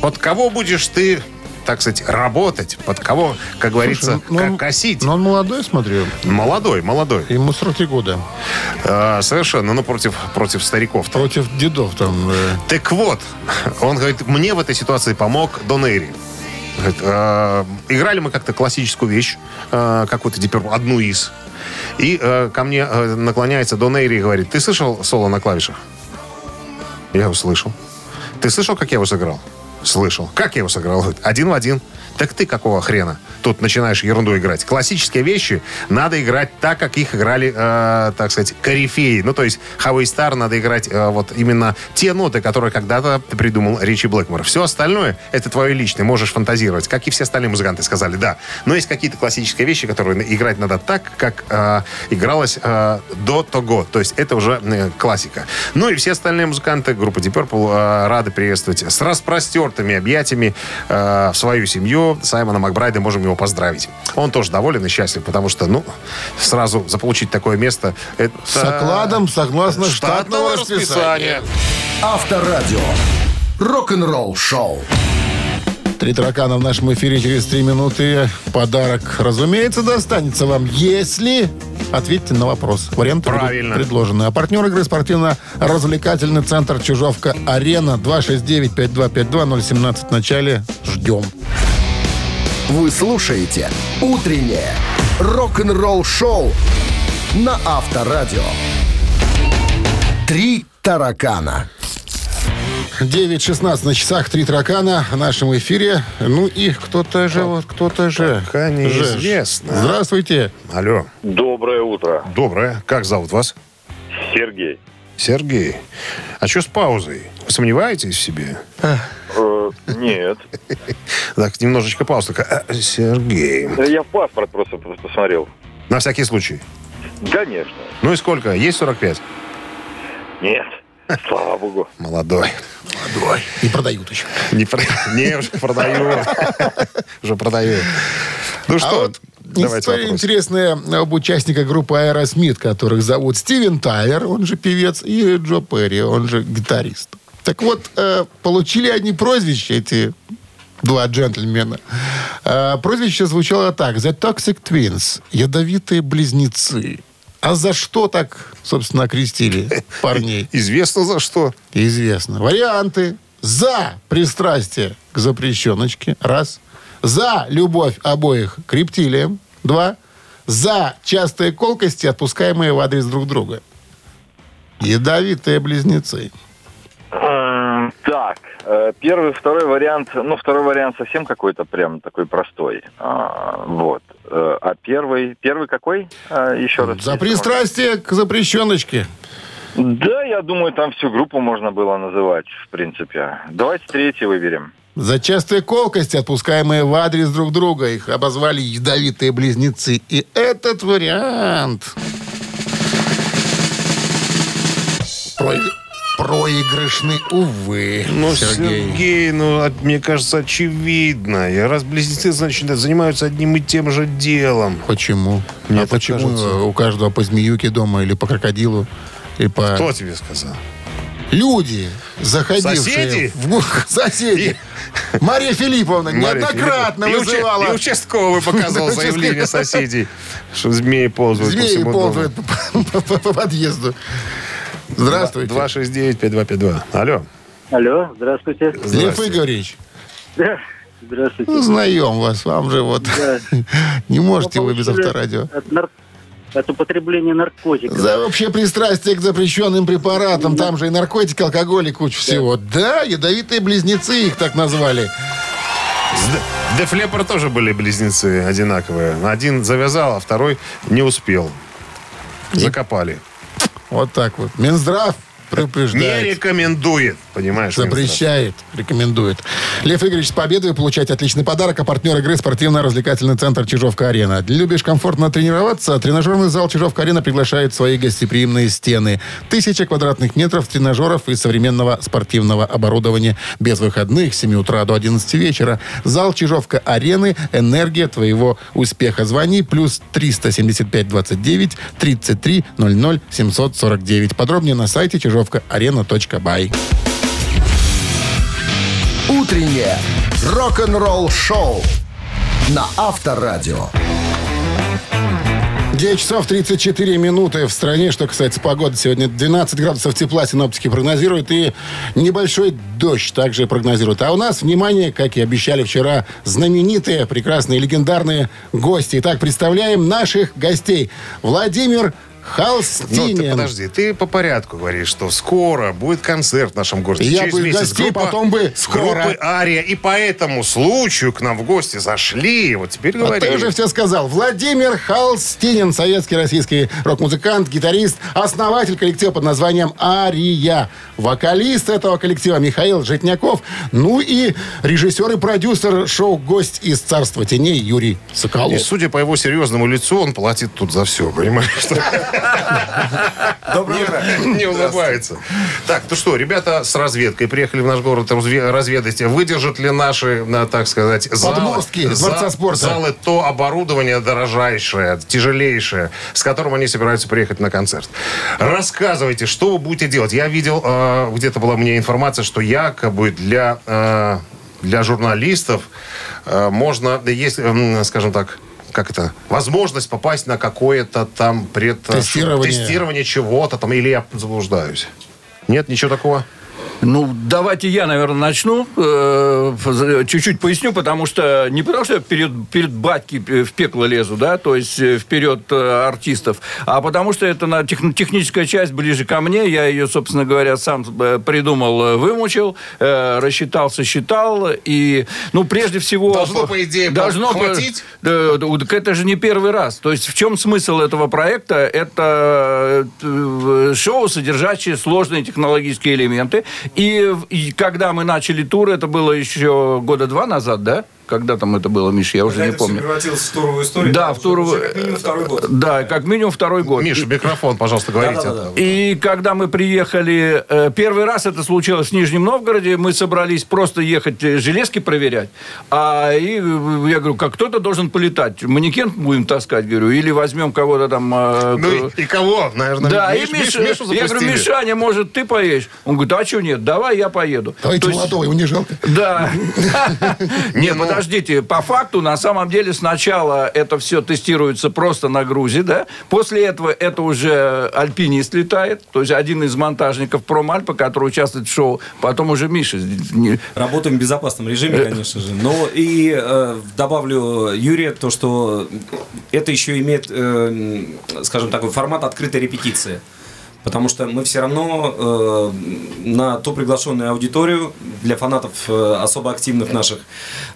Под кого будешь ты, так сказать, работать? Под кого, как говорится,
ну,
как
он-
косить?
Но он молодой, смотрю.
Молодой, молодой.
Ему 43 года.
Э, совершенно, ну, против, против стариков.
Против дедов там. э,
Так вот, он говорит, мне в этой ситуации помог Дон Эйри. Говорит, «Э, играли мы как-то классическую вещь, э, какую-то теперь одну из. И э, ко мне э, наклоняется Дон Эйри и говорит, ты слышал соло на клавишах? Я услышал. Ты слышал, как я его сыграл? Слышал. Как я его сыграл? Один в один. Так ты какого хрена? Тут начинаешь ерунду играть. Классические вещи надо играть так, как их играли, э, так сказать, корифеи. Ну, то есть Highway Star надо играть э, вот именно те ноты, которые когда-то придумал Ричи Блэкмор. Все остальное — это твое личное, можешь фантазировать, как и все остальные музыканты сказали, да. Но есть какие-то классические вещи, которые играть надо так, как э, игралось э, до того. То есть это уже э, классика. Ну и все остальные музыканты группы Deep Purple э, рады приветствовать с распростертыми объятиями э, в свою семью Саймона Макбрайда. Можем его поздравить. Он тоже доволен и счастлив, потому что, ну, сразу заполучить такое место... Это...
С окладом согласно штатного расписания.
Авторадио. Рок-н-ролл шоу.
Три таракана в нашем эфире через три минуты. Подарок, разумеется, достанется вам, если ответите на вопрос. Варианты
Правильно.
предложены. А партнер игры спортивно-развлекательный центр Чужовка-Арена 269-5252-017 в начале. Ждем.
Вы слушаете «Утреннее рок-н-ролл шоу» на Авторадио. Три таракана.
9.16 на часах, три таракана в нашем эфире. Ну и кто-то же, вот кто-то же.
Пока неизвестно.
Же. Здравствуйте.
Алло.
Доброе утро.
Доброе. Как зовут вас?
Сергей.
Сергей. А что с паузой? Вы сомневаетесь в себе?
Э, нет.
Так, немножечко пауза. А, Сергей.
Я в паспорт просто посмотрел.
На всякий случай.
Конечно.
Ну и сколько? Есть 45?
Нет. Слава богу.
Молодой.
И продают еще.
Не, про- не, уже продаю. Уже продаю. Ну
А
что, давайте
история
вопрос.
интересная об участниках группы Аэросмит, которых зовут Стивен Тайлер, он же певец, и Джо Перри, он же гитарист. Так вот, э, получили они прозвище, эти два джентльмена. Э, прозвище звучало так. The Toxic Twins. Ядовитые близнецы. А за что так, собственно, окрестили парней?
Известно за что.
Известно. Варианты. За пристрастие к запрещеночке. Раз. За любовь обоих к рептилиям. Два. За частые колкости, отпускаемые в адрес друг друга. Ядовитые близнецы.
Так, э, первый, второй вариант, ну, второй вариант совсем какой-то прям такой простой. А, Вот. Э, А первый, первый какой? А, Еще раз.
За пристрастие к запрещеночке.
Да, я думаю, там всю группу можно было называть, в принципе. Давайте третий выберем.
За частые колкости, отпускаемые в адрес друг друга. Их обозвали ядовитые близнецы. И этот вариант... Прои- Проигрышный, увы,
Ну,
Сергей.
Сергей, ну, от- мне кажется, очевидно. И раз близнецы, значит, занимаются одним и тем же делом.
Почему?
Мне
а почему
кажется.
э, у каждого по змеюке дома или по крокодилу? И по...
Кто тебе сказал?
Люди, заходившие
Соседи?
в соседи. Мария Филипповна
Мария
неоднократно
Филипповна. И уча-
вызывала...
И участковый показывал заявление соседей, что змеи ползают по
Змеи
дому.
ползают по, по- по- по подъезду. Здравствуйте.
269-5252. Алло.
Алло, здравствуйте.
Лев Игоревич,
Да, Здравствуйте.
ну, знаем вас. Вам же вот
Да.
не можете
Мы
вы без авторадио.
От, нар- от употребления наркотиков.
За общее пристрастие к запрещенным препаратам. Там же и наркотики, алкоголь и куча всего. Да, ядовитые близнецы их так назвали.
С Д- Def Leppard тоже были близнецы одинаковые. Один завязал, а второй не успел. Закопали.
Вот так вот. Минздрав
Не рекомендует, понимаешь?
Запрещает, рекомендует. Лев Игоревич с победой получать отличный подарок. А партнер игры спортивно-развлекательный центр Чижовка-Арена. Любишь комфортно тренироваться? Тренажерный зал Чижовка-Арена приглашает в свои гостеприимные стены. Тысяча квадратных метров тренажеров и современного спортивного оборудования. Без выходных с 7 утра до 11 вечера. Зал Чижовка-Арены. Энергия твоего успеха. Звони. Плюс 375 29 33 00 749. Подробнее на сайте чижовкаарена.бай.
Утреннее рок-н-ролл шоу на Авторадио.
9 часов 34 минуты в стране. Что касается погоды, сегодня 12 градусов тепла синоптики прогнозируют и небольшой дождь также прогнозируют. А у нас, внимание, как и обещали вчера, знаменитые, прекрасные, легендарные гости. Итак, представляем наших гостей. Владимир
Ну,
Халстинин.
ты подожди, ты по порядку говоришь, что скоро будет концерт в нашем городе.
Я
Через
бы
месяц
гостей,
группа-
потом бы скоро.
Группы Ария. И по этому случаю к нам в гости зашли. Вот теперь
Вот
говори.
ты уже все сказал. Владимир Халстинин, советский российский рок-музыкант, гитарист, основатель коллектива под названием «Ария». Вокалист этого коллектива Михаил Житняков. Ну и режиссер и продюсер шоу «Гость из царства теней» Юрий
И
Соколов.
судя по его серьезному лицу, он платит тут за все, понимаешь?
Доброе утро.
Не улыбается. Так, ну что, ребята с разведкой приехали в наш город разве- разведать. Выдержат ли наши, на, так сказать, залы,
Подмостки Дворца спорта.
залы то оборудование дорожайшее, тяжелейшее, с которым они собираются приехать на концерт. Рассказывайте, что вы будете делать. Я видел, э, где-то была мне информация, что якобы для, э, для журналистов э, можно, есть, м, скажем так, как это, возможность попасть на какое-то там пред...
Тестирование.
тестирование чего-то там, или я заблуждаюсь? Нет, ничего такого?
Ну, давайте я, наверное, начну. Э, Чуть-чуть поясню, потому что не потому, что я перед, перед батьки в пекло лезу, да, то есть э, вперед э, артистов, а потому что это на тех- техническая часть ближе ко мне. Я ее, собственно говоря, сам придумал, вымучил, э, рассчитал, сосчитал. И, ну, прежде всего...
Должно, по идее,
должно
хватить?
Да, это же не первый раз. То есть в чем смысл этого проекта? Это шоу, содержащее сложные технологические элементы. И, и когда мы начали тур, это было еще года два назад, да? Когда там это было, Миш, я уже не помню.
превратилось в туровую историю.
Да, в туровую...
Как минимум второй год.
Да, как минимум второй год.
Миша, микрофон, пожалуйста, говорите.
Да-да-да.
И когда мы приехали, э, первый раз это случилось в Нижнем Новгороде, мы собрались просто ехать э, железки проверять. А и э, я говорю, как кто-то должен полетать. Манекен будем таскать, говорю, или возьмем кого-то там...
Ну и, и кого? Наверное,
да,
Миш-
и
Миш- Мишу
я говорю,
запустили.
Мишаня, может, ты поедешь? Он говорит, а что нет, давай я поеду.
Давайте
То есть-
молодого, его не жалко.
да. Не,
ну-
подождите. По факту, на самом деле, сначала это все тестируется просто на грузе, да? После этого это уже альпинист летает, то есть один из монтажников Промальпа, который участвует в шоу. Потом уже Миша.
Работаем в безопасном режиме, конечно же. Но и э, добавлю, Юрия, то, что это еще имеет, э, скажем, такой формат открытой репетиции. Потому что мы все равно э, на ту приглашенную аудиторию для фанатов э, особо активных наших,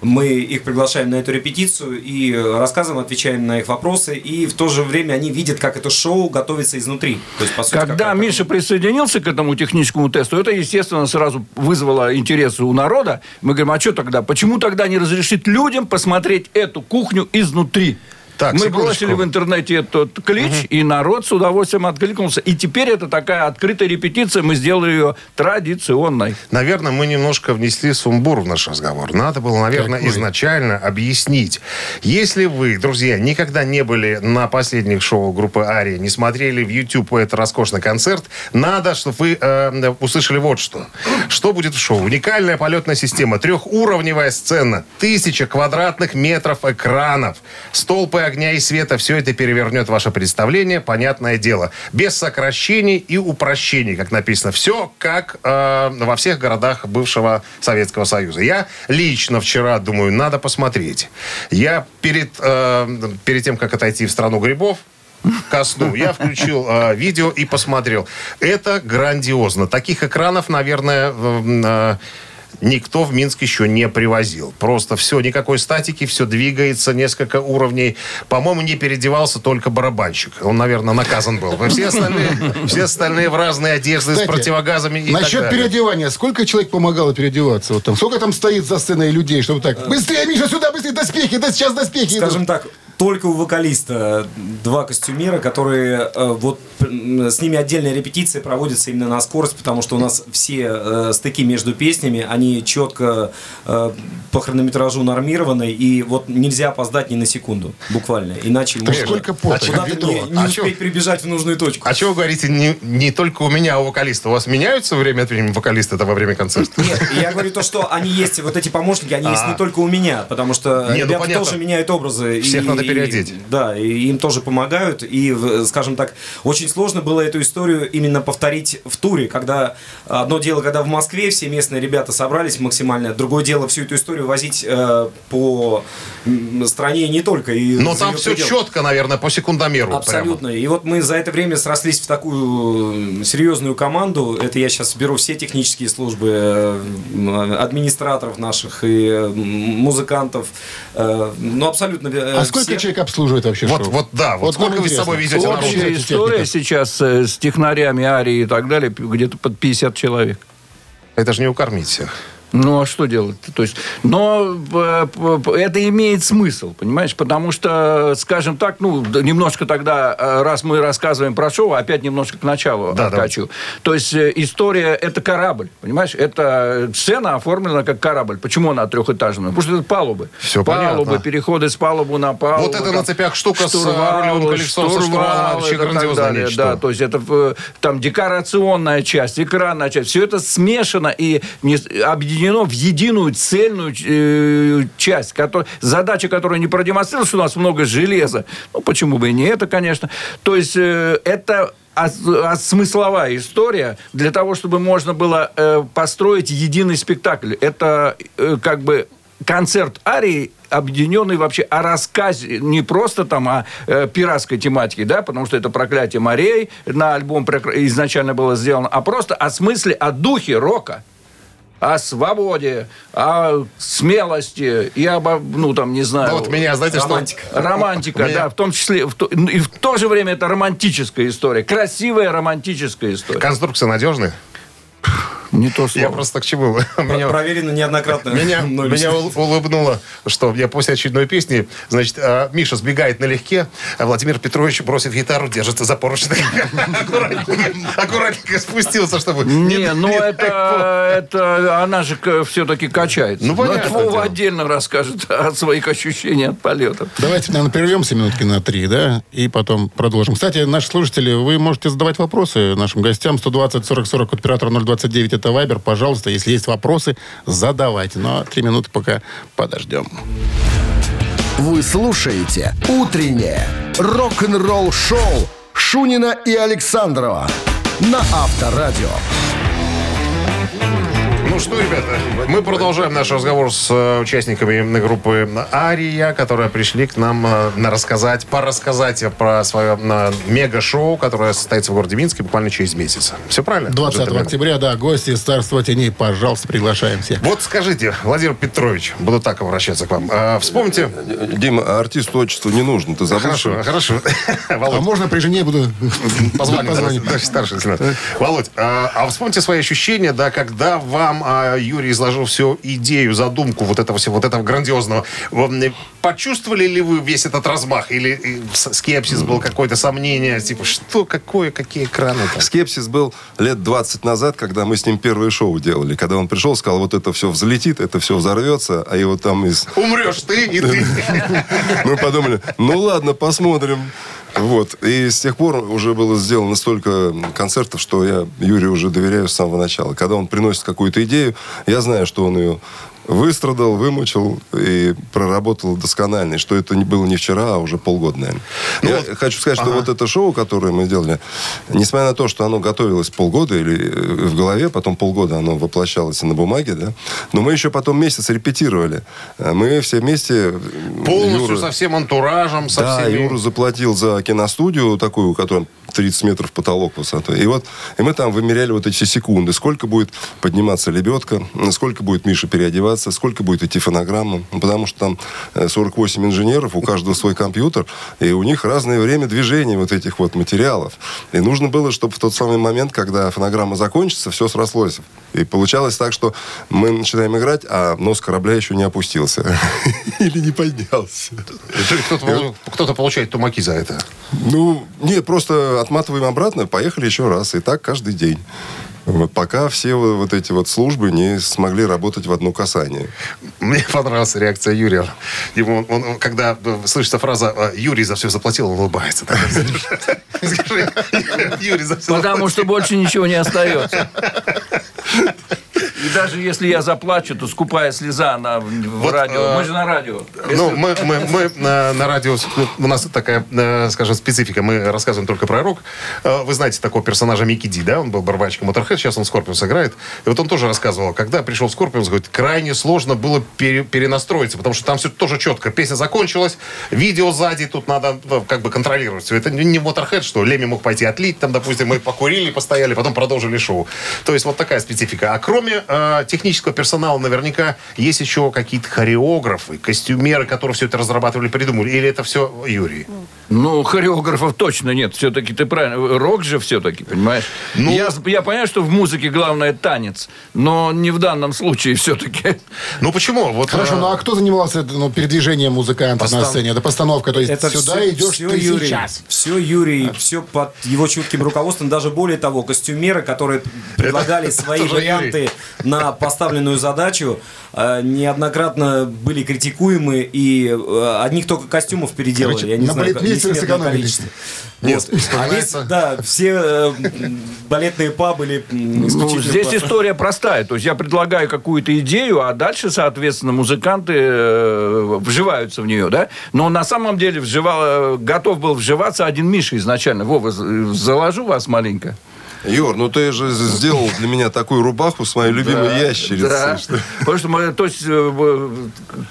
мы их приглашаем на эту репетицию и рассказываем, отвечаем на их вопросы, и в то же время они видят, как это шоу готовится изнутри. То есть, по сути,
Когда
как-
Миша присоединился к этому техническому тесту, это, естественно, сразу вызвало интерес у народа. Мы говорим, а что тогда? Почему тогда не разрешить людям посмотреть эту кухню изнутри?
Так,
Мы
секундочку.
бросили в интернете этот клич, и народ с удовольствием откликнулся. И теперь это такая открытая репетиция, мы сделали ее традиционной.
Наверное, мы немножко внесли сумбур в наш разговор. Надо было, наверное,
Какой?
изначально объяснить. Если вы, друзья, никогда не были на последних шоу группы Ария, не смотрели в YouTube этот роскошный концерт, надо, чтобы вы э, услышали вот что. Что будет в шоу? Уникальная полетная система, трехуровневая сцена, тысяча квадратных метров экранов, столпы огня и света. Все это перевернет ваше представление, понятное дело. Без сокращений и упрощений, как написано. Все как э, во всех городах бывшего Советского Союза. Я лично вчера думаю, надо посмотреть. Я перед, э, перед тем, как отойти в страну грибов, ко сну. Я включил э, видео и посмотрел. Это грандиозно. Таких экранов, наверное, э, никто в Минск еще не привозил. Просто все, никакой статики, все двигается, несколько уровней. По-моему, не переодевался только барабанщик. Он, наверное, наказан был. Все остальные, все остальные в разные одежды с
Кстати,
противогазами и
Насчет
так далее.
переодевания. Сколько человек помогало переодеваться? Вот там, сколько там стоит за сценой людей, чтобы так... Быстрее, Миша, сюда, быстрее, доспехи, да сейчас доспехи.
Скажем так, только у вокалиста два костюмера, которые э, вот с ними отдельная репетиция проводится именно на скорость, потому что у нас все э, стыки между песнями, они четко э, по хронометражу нормированы, и вот нельзя опоздать ни на секунду, буквально. Иначе
Так
можно
сколько пота,
куда-то
ведро.
не, не
А
успеть
чё?
прибежать в нужную точку.
А что вы говорите, не, не только у меня, а у вокалиста? У вас меняются время от времени вокалисты это во время концерта?
Нет, я говорю то, что они есть, вот эти помощники, они есть
А.
не только у меня, потому что
ну
ребята тоже меняют образы.
Всех надо Надо переодеть.
Да, и им тоже помогают. И, скажем так, очень сложно было эту историю именно повторить в туре, когда одно дело, когда в Москве все местные ребята собрались максимально, другое дело всю эту историю возить э, по стране не только. И
Но там все
пределы.
четко, наверное, по секундомеру.
Абсолютно. И вот мы за это время срослись в такую серьезную команду. Это я сейчас беру все технические службы, э, администраторов наших и музыкантов. Э, Ну, абсолютно. э,
А сколько
всех.
человек обслуживает вообще
Вот,
шоу?
вот да, вот, сколько
нам
вы с собой везете
Общая
история сейчас э, с технарями, арии и так далее, где-то под 50 человек.
Это же не укормить всех.
Ну, а что делать? То есть, но э, это имеет смысл, понимаешь? Потому что, скажем так, ну, немножко тогда, э, раз мы рассказываем про шоу, опять немножко к началу
Да,
откачу. То есть, э, история – это корабль, понимаешь? Это сцена оформлена как корабль. Почему она трехэтажная? Потому что это палубы.
Всё
палубы,
понятно.
переходы с палубы на палубу.
Вот это
там
на цепях штука с, э,
штурвалы,
рулевым колесом, со штурвалом, вообще нечто.
Да, то есть это там декорационная часть, экранная часть. Все это смешано и не- объединено в единую цельную э, часть. Которая, задача, которая не продемонстрировала, что у нас много железа. Ну, почему бы и не это, конечно. То есть э, это смысловая история для того, чтобы можно было э, построить единый спектакль. Это э, как бы концерт арии объединенный вообще о рассказе, не просто там о э, пиратской тематике, да, потому что это «Проклятие морей» на альбом изначально было сделано, а просто о смысле, о духе рока о свободе, о смелости и об, ну, там, не знаю...
Ну, вот меня, знаете, что-
Романтика.
Романтика,
Меня-
да, в том числе, в то- и в то же время это романтическая история, красивая романтическая история.
Конструкция надежная?
Не то слово.
Я просто к чему? Меня-
Проверено неоднократно.
Меня, меня улыбнуло, что я после очередной песни, значит, а, Миша сбегает налегке, а Владимир Петрович бросив гитару, держится за поручень. Аккуратненько, аккуратненько спустился, чтобы...
Не, ну это, это она же все-таки качается.
Ну,
Ну, Вова
дело.
отдельно расскажет о своих ощущениях от полета.
Давайте, наверное, прервемся минутки на три, да, и потом продолжим. Кстати, наши слушатели, вы можете задавать вопросы нашим гостям. 120 40 40 оператор 029 это Вайбер. Пожалуйста, если есть вопросы, задавайте. Но три минуты пока подождем.
Вы слушаете «Утреннее рок-н-ролл-шоу» Шунина и Александрова на Авторадио.
Ну что, ребята, мы продолжаем наш разговор с э, участниками группы Ария, которые пришли к нам э, на рассказать, порассказать про свое э, мега-шоу, которое состоится в городе Минске буквально через месяц. Все правильно?
20
джентльмены?
октября, да, гости из Царства теней, пожалуйста, приглашаем всех.
Вот скажите, Владимир Петрович, буду так обращаться к вам. э, вспомните...
Дима, артисту отчество не нужно, ты забыл?
Хорошо, хорошо.
А
Володь,
можно при жене буду позвонить?
старший лейтенант. Володь, а, а вспомните свои ощущения, да, когда вам а, Юрий изложил всю идею, задумку вот этого всего, вот этого грандиозного. Почувствовали ли вы весь этот размах? Или э, скепсис был, какое-то сомнение? Типа, что, какое, какие экраны там?
Скепсис был лет 20 назад, когда мы с ним первое шоу делали. Когда он пришел, сказал, вот это все взлетит, это все взорвется, а его там из...
Умрешь ты и ты.
Мы подумали, ну ладно, посмотрим. Вот. И с тех пор уже было сделано столько концертов, что я Юрию уже доверяю с самого начала. Когда он приносит какую-то идею, я знаю, что он ее выстрадал, вымучил и проработал досконально. И что это не было не вчера, а уже полгода, наверное. я хочу сказать, что вот это шоу, которое мы делали, несмотря на то, что оно готовилось полгода или э, в голове, потом полгода оно воплощалось на бумаге, да, но мы еще потом месяц репетировали. Э, Мы все вместе... э,
Полностью
Юра-
со всем антуражем, со
да,
всеми...
Юра заплатил за киностудию такую, у которой 30 метров потолок высотой. И вот и мы там вымеряли вот эти секунды. Сколько будет подниматься лебедка, сколько будет Миша переодеваться, сколько будет идти фонограмма. Ну, Потому что там э, 48 инженеров, у каждого свой компьютер, и у них разное время движения вот этих вот материалов. И нужно было, чтобы в тот самый момент, когда фонограмма закончится, все срослось. И получалось так, что мы начинаем играть, а нос корабля еще не опустился. Или не поднялся.
Кто-то, кто-то получает тумаки за это.
Ну, нет, просто отматываем обратно, поехали еще раз. И так каждый день. Вот пока все вот эти вот службы не смогли работать в одно касание.
Мне понравилась реакция Юрия. Ему, он, он, когда э, слышится фраза э, «Юрий за все заплатил», он улыбается. Так, Скажи, Юрий за все
Потому что больше ничего не остается. И даже если я заплачу, то скупая слеза на, в радио.
э,
Мы же на радио.
Ну, мы, мы, мы на, на радио, ну, у нас такая, э, скажем, специфика, мы рассказываем только про рок. Э, Вы знаете такого персонажа Микки Ди, да? Он был барабанщиком Motorhead, сейчас он Скорпионс играет. И вот он тоже рассказывал, когда пришел в Скорпионс, говорит, крайне сложно было пере- перенастроиться, потому что там все тоже четко. Песня закончилась, видео сзади, тут надо как бы контролировать все. Это не Motorhead, что Лемми мог пойти отлить, там, допустим, мы покурили, постояли, потом продолжили шоу. То есть вот такая специфика. А кроме э, технического персонала, наверняка есть еще какие-то хореографы, костюмеры, которые все это разрабатывали, придумали. Или это все Юрий?
Ну, хореографов точно нет. Все-таки ты правильно. Рок же все-таки, понимаешь? Я, я понимаю, что в музыке главное танец, но не в данном случае все-таки.
Ну почему? Вот,
Хорошо, ну а кто занимался ну, передвижением музыканта на
Постан-
сцене? Это постановка, то есть
Это
сюда
всё-
идешь
всё
ты
Юрий,
сейчас.
Все Юрий, все под его чутким руководством. Даже более того, костюмеры, которые предлагали свои варианты на поставленную задачу, э, неоднократно были критикуемы, и э, одних только костюмов переделали.
Короче,
я не
на
знаю,
балетмейстере сэкономили.
Нет,
Вот. А
вспоминается-
да, все э, балетные па были
Ну,
исключительно
здесь
по-
история простая. То есть я предлагаю какую-то идею, а дальше, соответственно, музыканты э, вживаются в нее, да? Но на самом деле вживал, готов был вживаться один Миша изначально. Вова, заложу вас маленько.
Юр, ну ты же сделал для меня такую рубаху с моей любимой ящерицей.
Да.
что-
Потому что мы, то есть, э,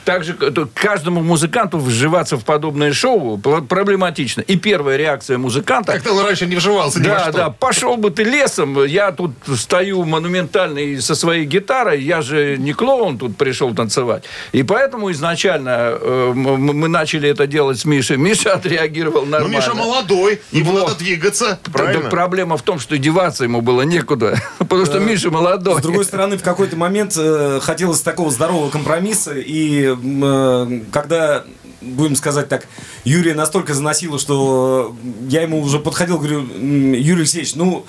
так же, то каждому музыканту вживаться в подобное шоу пр- проблематично. И первая реакция музыканта...
Как-то он раньше не вживался ни во
Да,
что.
да, пошел бы ты лесом, я тут стою монументальный со своей гитарой, я же не клоун тут пришел танцевать. И поэтому изначально э, мы начали это делать с Мишей. Миша отреагировал
Ну,
нормально.
Миша молодой, ему
Вот.
надо двигаться, правильно?
проблема в том, что деваться ему было некуда, потому что Миша молодой.
С другой стороны, в какой-то момент э, хотелось такого здорового компромисса, и э, когда будем сказать так, Юрия настолько заносило, что я ему уже подходил, говорю, «М, Юрий Алексеевич, ну,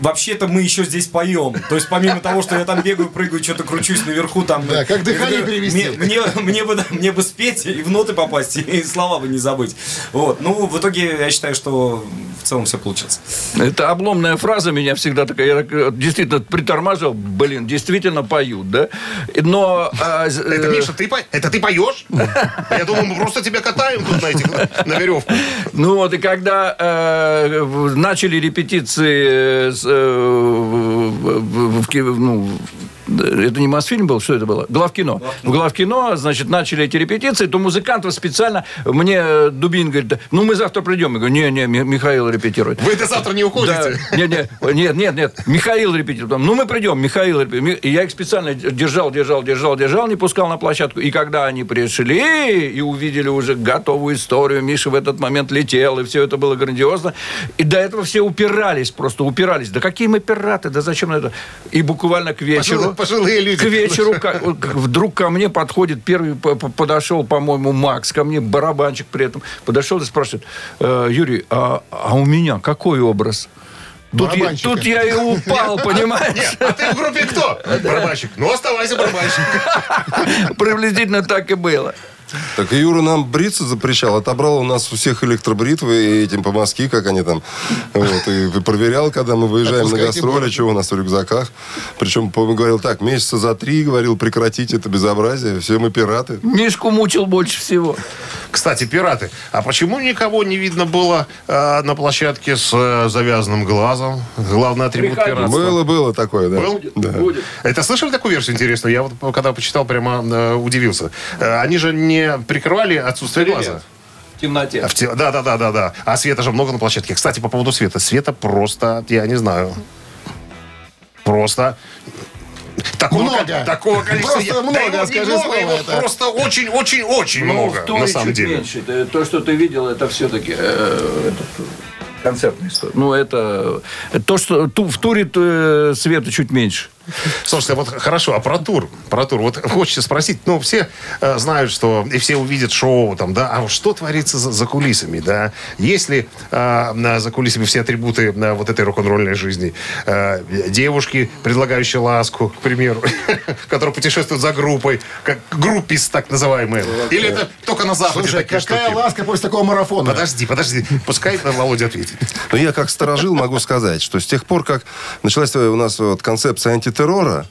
вообще-то мы еще здесь поем. То есть, помимо того, что я там бегаю, прыгаю, что-то кручусь наверху, там...
Да, как дыхание
говорю,
перевести.
Мне, мне, мне бы, мне бы спеть и в ноты попасть, и слова бы не забыть. Вот. Ну, в итоге, я считаю, что в целом все получилось.
Это обломная фраза меня всегда такая, я э, действительно притормаживал, блин, действительно поют, да? Но... а, з-
Это,
э,
Миша, ты, это ты поешь? Я думал, мы просто тебя катаем тут на, этих, на веревку.
Ну вот, и когда э, начали репетиции с, э, в- в- в ки- ну, это не Мосфильм был, что это было? Главкино. В Главкино, значит, начали эти репетиции, то музыкантов специально, мне Дубин говорит, ну мы завтра придем. Я говорю, не-не, Ми- Михаил репетирует.
Вы это завтра не уходите?
Да, нет, нет, нет, нет, нет. Михаил репетирует. Ну, мы придем, Михаил репетирует. И я их специально держал, держал, держал, держал, не пускал на площадку. И когда они пришли и увидели уже готовую историю, Миша в этот момент летел, и все это было грандиозно. И до этого все упирались, просто упирались. Да какие мы пираты, да зачем это? И буквально к вечеру...
Пожилые- люди.
К вечеру вдруг ко мне подходит, первый подошел, по-моему, Макс, ко мне барабанчик при этом, подошел и спрашивает, «Э, Юрий, а, а у меня какой образ? Тут я, тут я и упал, понимаешь?
Нет, а ты в группе кто? Барабанщик. Ну, оставайся барабанщик.
Приблизительно так и было.
Так Юра нам бриться запрещал. Отобрал у нас у всех электробритвы и этим по Москве, как они там. Вот, и проверял, когда мы выезжаем на гастроли, что у нас в рюкзаках. Причем, по-моему, говорил, так, месяца за три, говорил, прекратить это безобразие. Все мы пираты.
Мишку мучил больше всего.
Кстати, пираты. А почему никого не видно было э, на площадке с э, завязанным глазом? Главный атрибут
Приходи.
пиратства.
Было, было такое, да.
Был?
Да.
Будет.
Это слышали такую версию интересную? Я вот когда почитал, прямо э, удивился. Э, они же не прикрывали отсутствие глаза.
В темноте.
А в те- Да, да, да, да, да. А света же много на площадке. Кстати, по поводу света. Света просто, я не знаю. Просто. Такого,
Много.
ко- такого количества.
Просто
я-
много,
да его
скажи
немного,
слово
его
это.
просто очень-очень-очень
Ну,
много, на самом
чуть
деле.
меньше. То, что ты видел, это все-таки концертная история. Ну, это то, что ту- в туре э, света чуть меньше.
Слушайте, вот хорошо, а про тур? Про тур. Вот хочется спросить, ну, все э, знают, что, и все увидят шоу там, да, а что творится за, за кулисами, да? Есть ли э, на- за кулисами все атрибуты э, вот этой рок-н-ролльной жизни? Э, девушки, предлагающие ласку, к примеру, которые путешествуют за группой, как группис так называемые. Или это только на Западе
Слушай,
такие
какая
штуки?
ласка после такого марафона?
Подожди, подожди. Пускай Володя ответит.
Но я как сторожил могу сказать, что с тех пор, как началась у нас вот концепция антитеррора,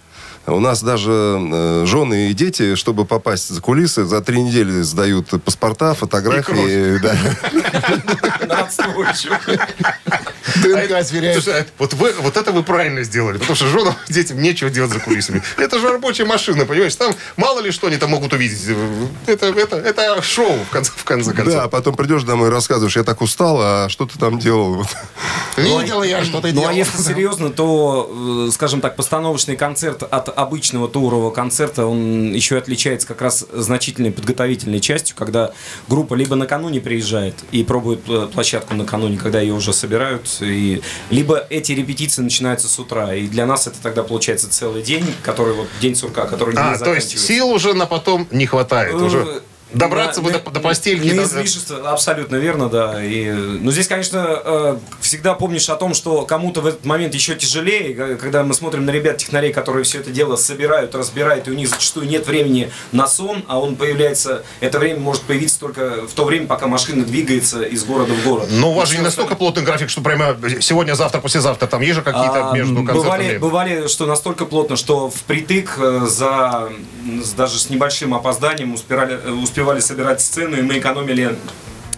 У нас даже э, жены и дети, чтобы попасть за кулисы, за три недели сдают паспорта, фотографии. да.
ДНК сверяют.
Слушай, а вот, вы, вот это вы правильно сделали, потому что женам, детям нечего делать за кулисами. Это же рабочая машина, понимаешь? Там мало ли что они там могут увидеть. Это, это, это шоу, в конце, в конце концов.
Да, а потом придешь домой и рассказываешь, я так устал, а что ты там делал?
Видел я, что ты
Ну,
делал.
а если серьезно, то, э, скажем так, постановочный концерт от обычного турового концерта, он еще отличается как раз значительной подготовительной частью, когда группа либо накануне приезжает и пробует э, площадку накануне, когда ее уже собирают, и... либо эти репетиции начинаются с утра, и для нас это тогда получается целый день, который вот день сурка, который не
А, то есть сил уже на потом не хватает.
Э,
Уже добраться бы
на-
до, до постельки. до-
излишество, абсолютно верно, да. И, ну, здесь, конечно, э, всегда помнишь о том, что кому-то в этот момент еще тяжелее, когда мы смотрим на ребят-технарей, которые все это дело собирают, разбирают, и у них зачастую нет времени на сон, а он появляется, это время может появиться только в то время, пока машина двигается из города в город.
Но у вас же не настолько плотный график, что прямо сегодня, завтра, послезавтра. Там есть же какие-то
а,
между
бывали,
концертами.
бывали, что настолько плотно, что впритык э, за даже с небольшим опозданием успевали, э, успевали собирать сцену, и мы экономили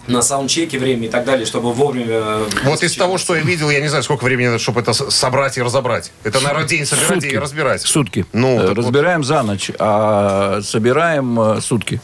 на саундчеке время и так далее, чтобы вовремя... э,
Вот из того, что я видел, я не знаю, сколько времени надо, чтобы это собрать и разобрать. Это, наверное, день собирать
Сутки.
и разбирать.
Сутки.
Ну,
Э,
так вот.
разбираем за ночь, а собираем э, сутки.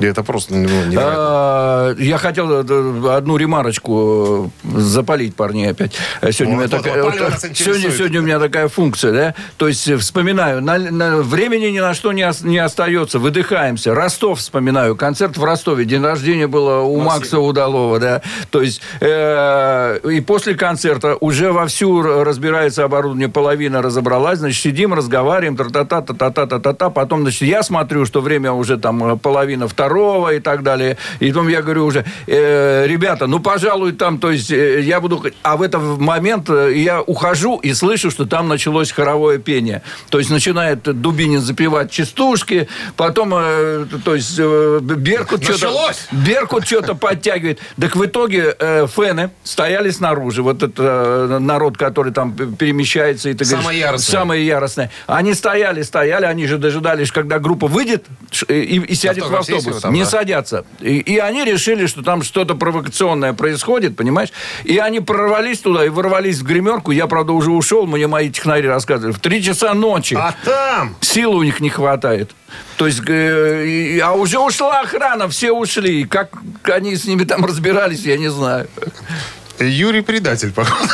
Это просто ну, невероятно.
А, Я хотел э, одну ремарочку э, запалить парней опять. Сегодня,
Вот,
у меня
вот,
такая,
вот,
сегодня, сегодня у меня такая функция, да? То есть э, вспоминаю, на, на- времени ни на что не, ос- не остается, выдыхаемся. Ростов вспоминаю, концерт в Ростове, день рождения было у Макса Удалова, да? То есть э, и после концерта уже вовсю разбирается оборудование, половина разобралась, значит, сидим, разговариваем, та-та-та, та-та-та, та-та-та, потом, значит, я смотрю, что время уже там половина второго и так далее, и потом я говорю уже, э, ребята, ну, пожалуй, там, то есть, э, я буду... А в этот момент э, я ухожу и слышу, что там началось хоровое пение. То есть, начинает Дубинин запевать частушки, потом, э, то есть, э, Беркут что-то... Беркут что-то подтягивает. Так в итоге э, фены стояли снаружи. Вот это э, народ, который там перемещается. И ты
Самое
говоришь,
яростное.
Самое яростное. Они стояли, стояли, они же дожидались, когда группа выйдет и, и сядет в
Автограф там,
не
да.
садятся. И, и они решили, что там что-то провокационное происходит, понимаешь? И они прорвались туда и ворвались в гримерку. Я, правда, уже ушел, мне мои технари рассказывали. В три часа ночи.
А там...
Сил у них не хватает. То есть, э, и- а уже ушла охрана, все ушли. Как они с ними там разбирались, я не знаю.
Юрий предатель, походу.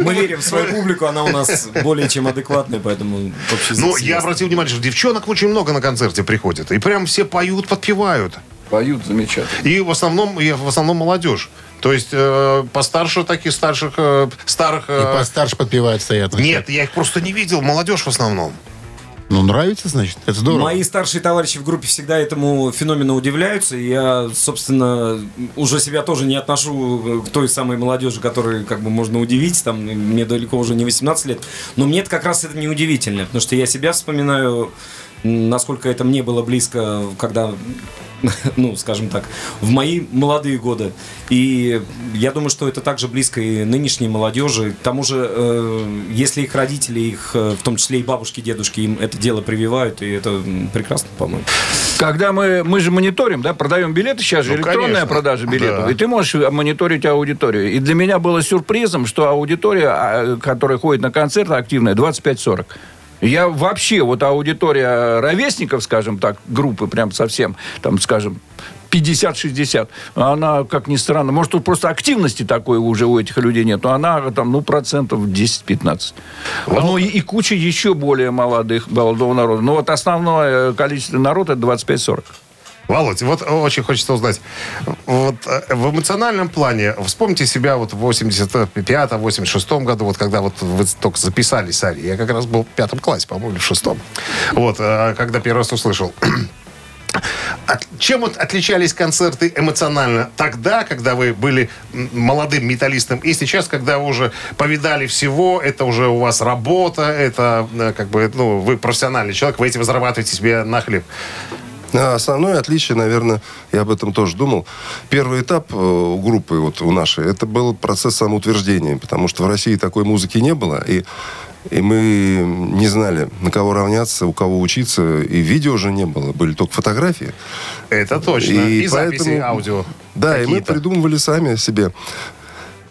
Мы верим в свою публику, она у нас более чем адекватная, поэтому вообще
Ну, я обратил внимание, что девчонок очень много на концерте приходит. И прям все поют, подпевают.
Поют замечательно.
И в основном, и в основном молодежь. То есть э, постарше таких старших, э, старых...
И
э,
постарше подпевают, стоят.
Нет, я их просто не видел. Молодежь в основном.
Ну, нравится, значит. Это здорово.
Мои старшие товарищи в группе всегда этому феномену удивляются. И я, собственно, уже себя тоже не отношу к той самой молодежи, которую как бы можно удивить. Там, мне далеко уже не 18 лет. Но мне это как раз это не удивительно. Потому что я себя вспоминаю, насколько это мне было близко, когда ну, скажем так, в мои молодые годы. И я думаю, что это также близко и нынешней молодежи. К тому же, э, если их родители, их, э, в том числе и бабушки, дедушки, им это дело прививают, и это прекрасно, по-моему.
Когда мы, мы же мониторим, да, продаем билеты, сейчас же
Ну,
электронная
конечно.
продажа билетов,
Да.
и ты можешь мониторить аудиторию. И для меня было сюрпризом, что аудитория, а, которая ходит на концерты, активная, 25-40. Я вообще, вот аудитория ровесников, скажем так, группы прям совсем, там, скажем, 50-60, она, как ни странно, может, тут просто активности такой уже у этих людей нет, но она там, ну, процентов 10-15. Ну, и, и куча еще более молодых, молодого народа. Но вот основное количество народа это 25-40.
Володь, вот очень хочется узнать. Вот э, в эмоциональном плане, вспомните себя вот в 85-86 году, вот когда вот вы только записались с. Я как раз был в пятом классе, по-моему, в шестом. Вот, э, когда первый раз услышал. От- чем вот отличались концерты эмоционально тогда, когда вы были молодым металлистом, и сейчас, когда вы уже повидали всего, это уже у вас работа, это э, как бы, ну, вы профессиональный человек, вы этим зарабатываете себе на хлеб.
А Основное отличие, наверное, я об этом тоже думал. Первый этап э, у группы, вот у нашей, это был процесс самоутверждения, потому что в России такой музыки не было, и И мы не знали, на кого равняться, у кого учиться. И видео уже не было, были только фотографии.
Это точно. И, записи аудио.
Да, и мы придумывали сами себе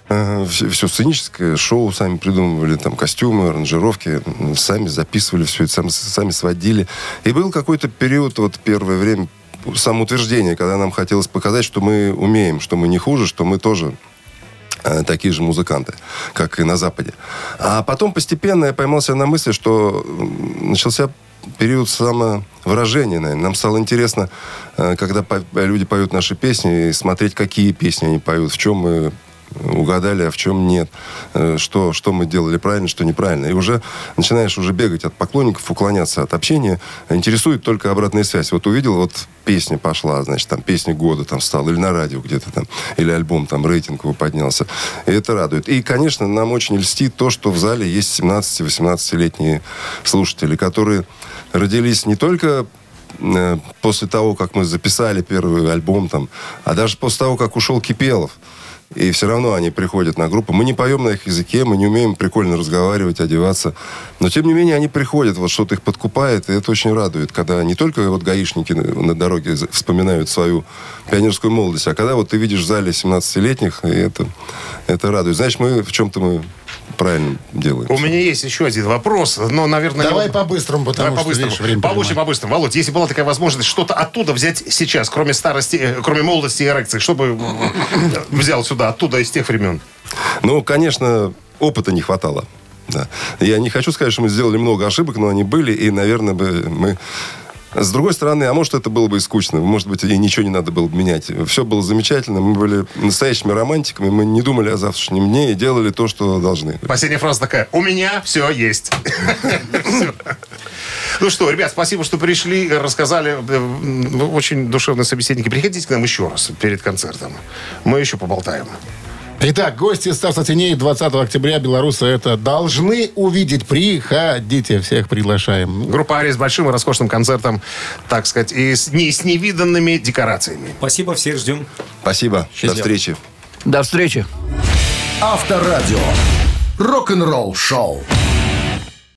все, сценическое шоу сами придумывали, там костюмы, аранжировки, сами записывали все это, сами, сами сводили. И был какой-то период, вот первое время, самоутверждения, когда нам хотелось показать, что мы умеем, что мы не хуже, что мы тоже э, такие же музыканты, как и на Западе. А потом постепенно я поймался на мысли, что начался период самовыражения, наверное. Нам стало интересно, э, когда люди поют наши песни, и смотреть, какие песни они поют, в чем мы угадали, а в чем нет, Э, что, что мы делали правильно, что неправильно. И уже начинаешь уже бегать от поклонников, уклоняться от общения. Интересует только обратная связь. Вот увидел, вот песня пошла, значит, там песня года там стала, или на радио где-то там, или альбом, там рейтинг его поднялся. И это радует. И, конечно, нам очень льстит то, что в зале есть 17-18-летние слушатели, которые родились не только э, после того, как мы записали первый альбом, там, а даже после того, как ушел Кипелов. И все равно они приходят на группу. Мы не поем на их языке, мы не умеем прикольно разговаривать, одеваться. Но, тем не менее, они приходят, вот что-то их подкупает, и это очень радует, когда не только вот гаишники на, дороге вспоминают свою пионерскую молодость, а когда вот ты видишь в зале 17-летних, и это, это радует. Знаешь, мы в чем-то мы правильно делаем.
У меня есть еще один вопрос, но, наверное...
Давай
не-
по-быстрому, потому
Давай
что,
по-быстрому.
видишь, поджимает.
по-быстрому. Володь, если была такая возможность что-то оттуда взять сейчас, кроме старости, э, кроме молодости и эрекции, что бы э, взял сюда, оттуда, из тех времен?
Ну, конечно, опыта не хватало. Да. Я не хочу сказать, что мы сделали много ошибок, но они были, и, наверное, бы мы... С другой стороны, а может, это было бы и скучно. Может быть, и ничего не надо было бы менять. Все было замечательно. Мы были настоящими романтиками. Мы не думали о завтрашнем дне и делали то, что должны.
Последняя фраза такая. У меня все есть. Ну что, ребят, спасибо, что пришли, рассказали. Очень душевные собеседники. Приходите к нам еще раз перед концертом. Мы еще поболтаем.
Итак, гости Старца Теней 20 октября белорусы это должны увидеть. Приходите, всех приглашаем.
Группа Ария с большим и роскошным концертом, так сказать, и с, не, с невиданными декорациями.
Спасибо, всех ждем.
Спасибо. До
Счастливо.
встречи.
До встречи.
Авторадио. Рок-н-ролл шоу.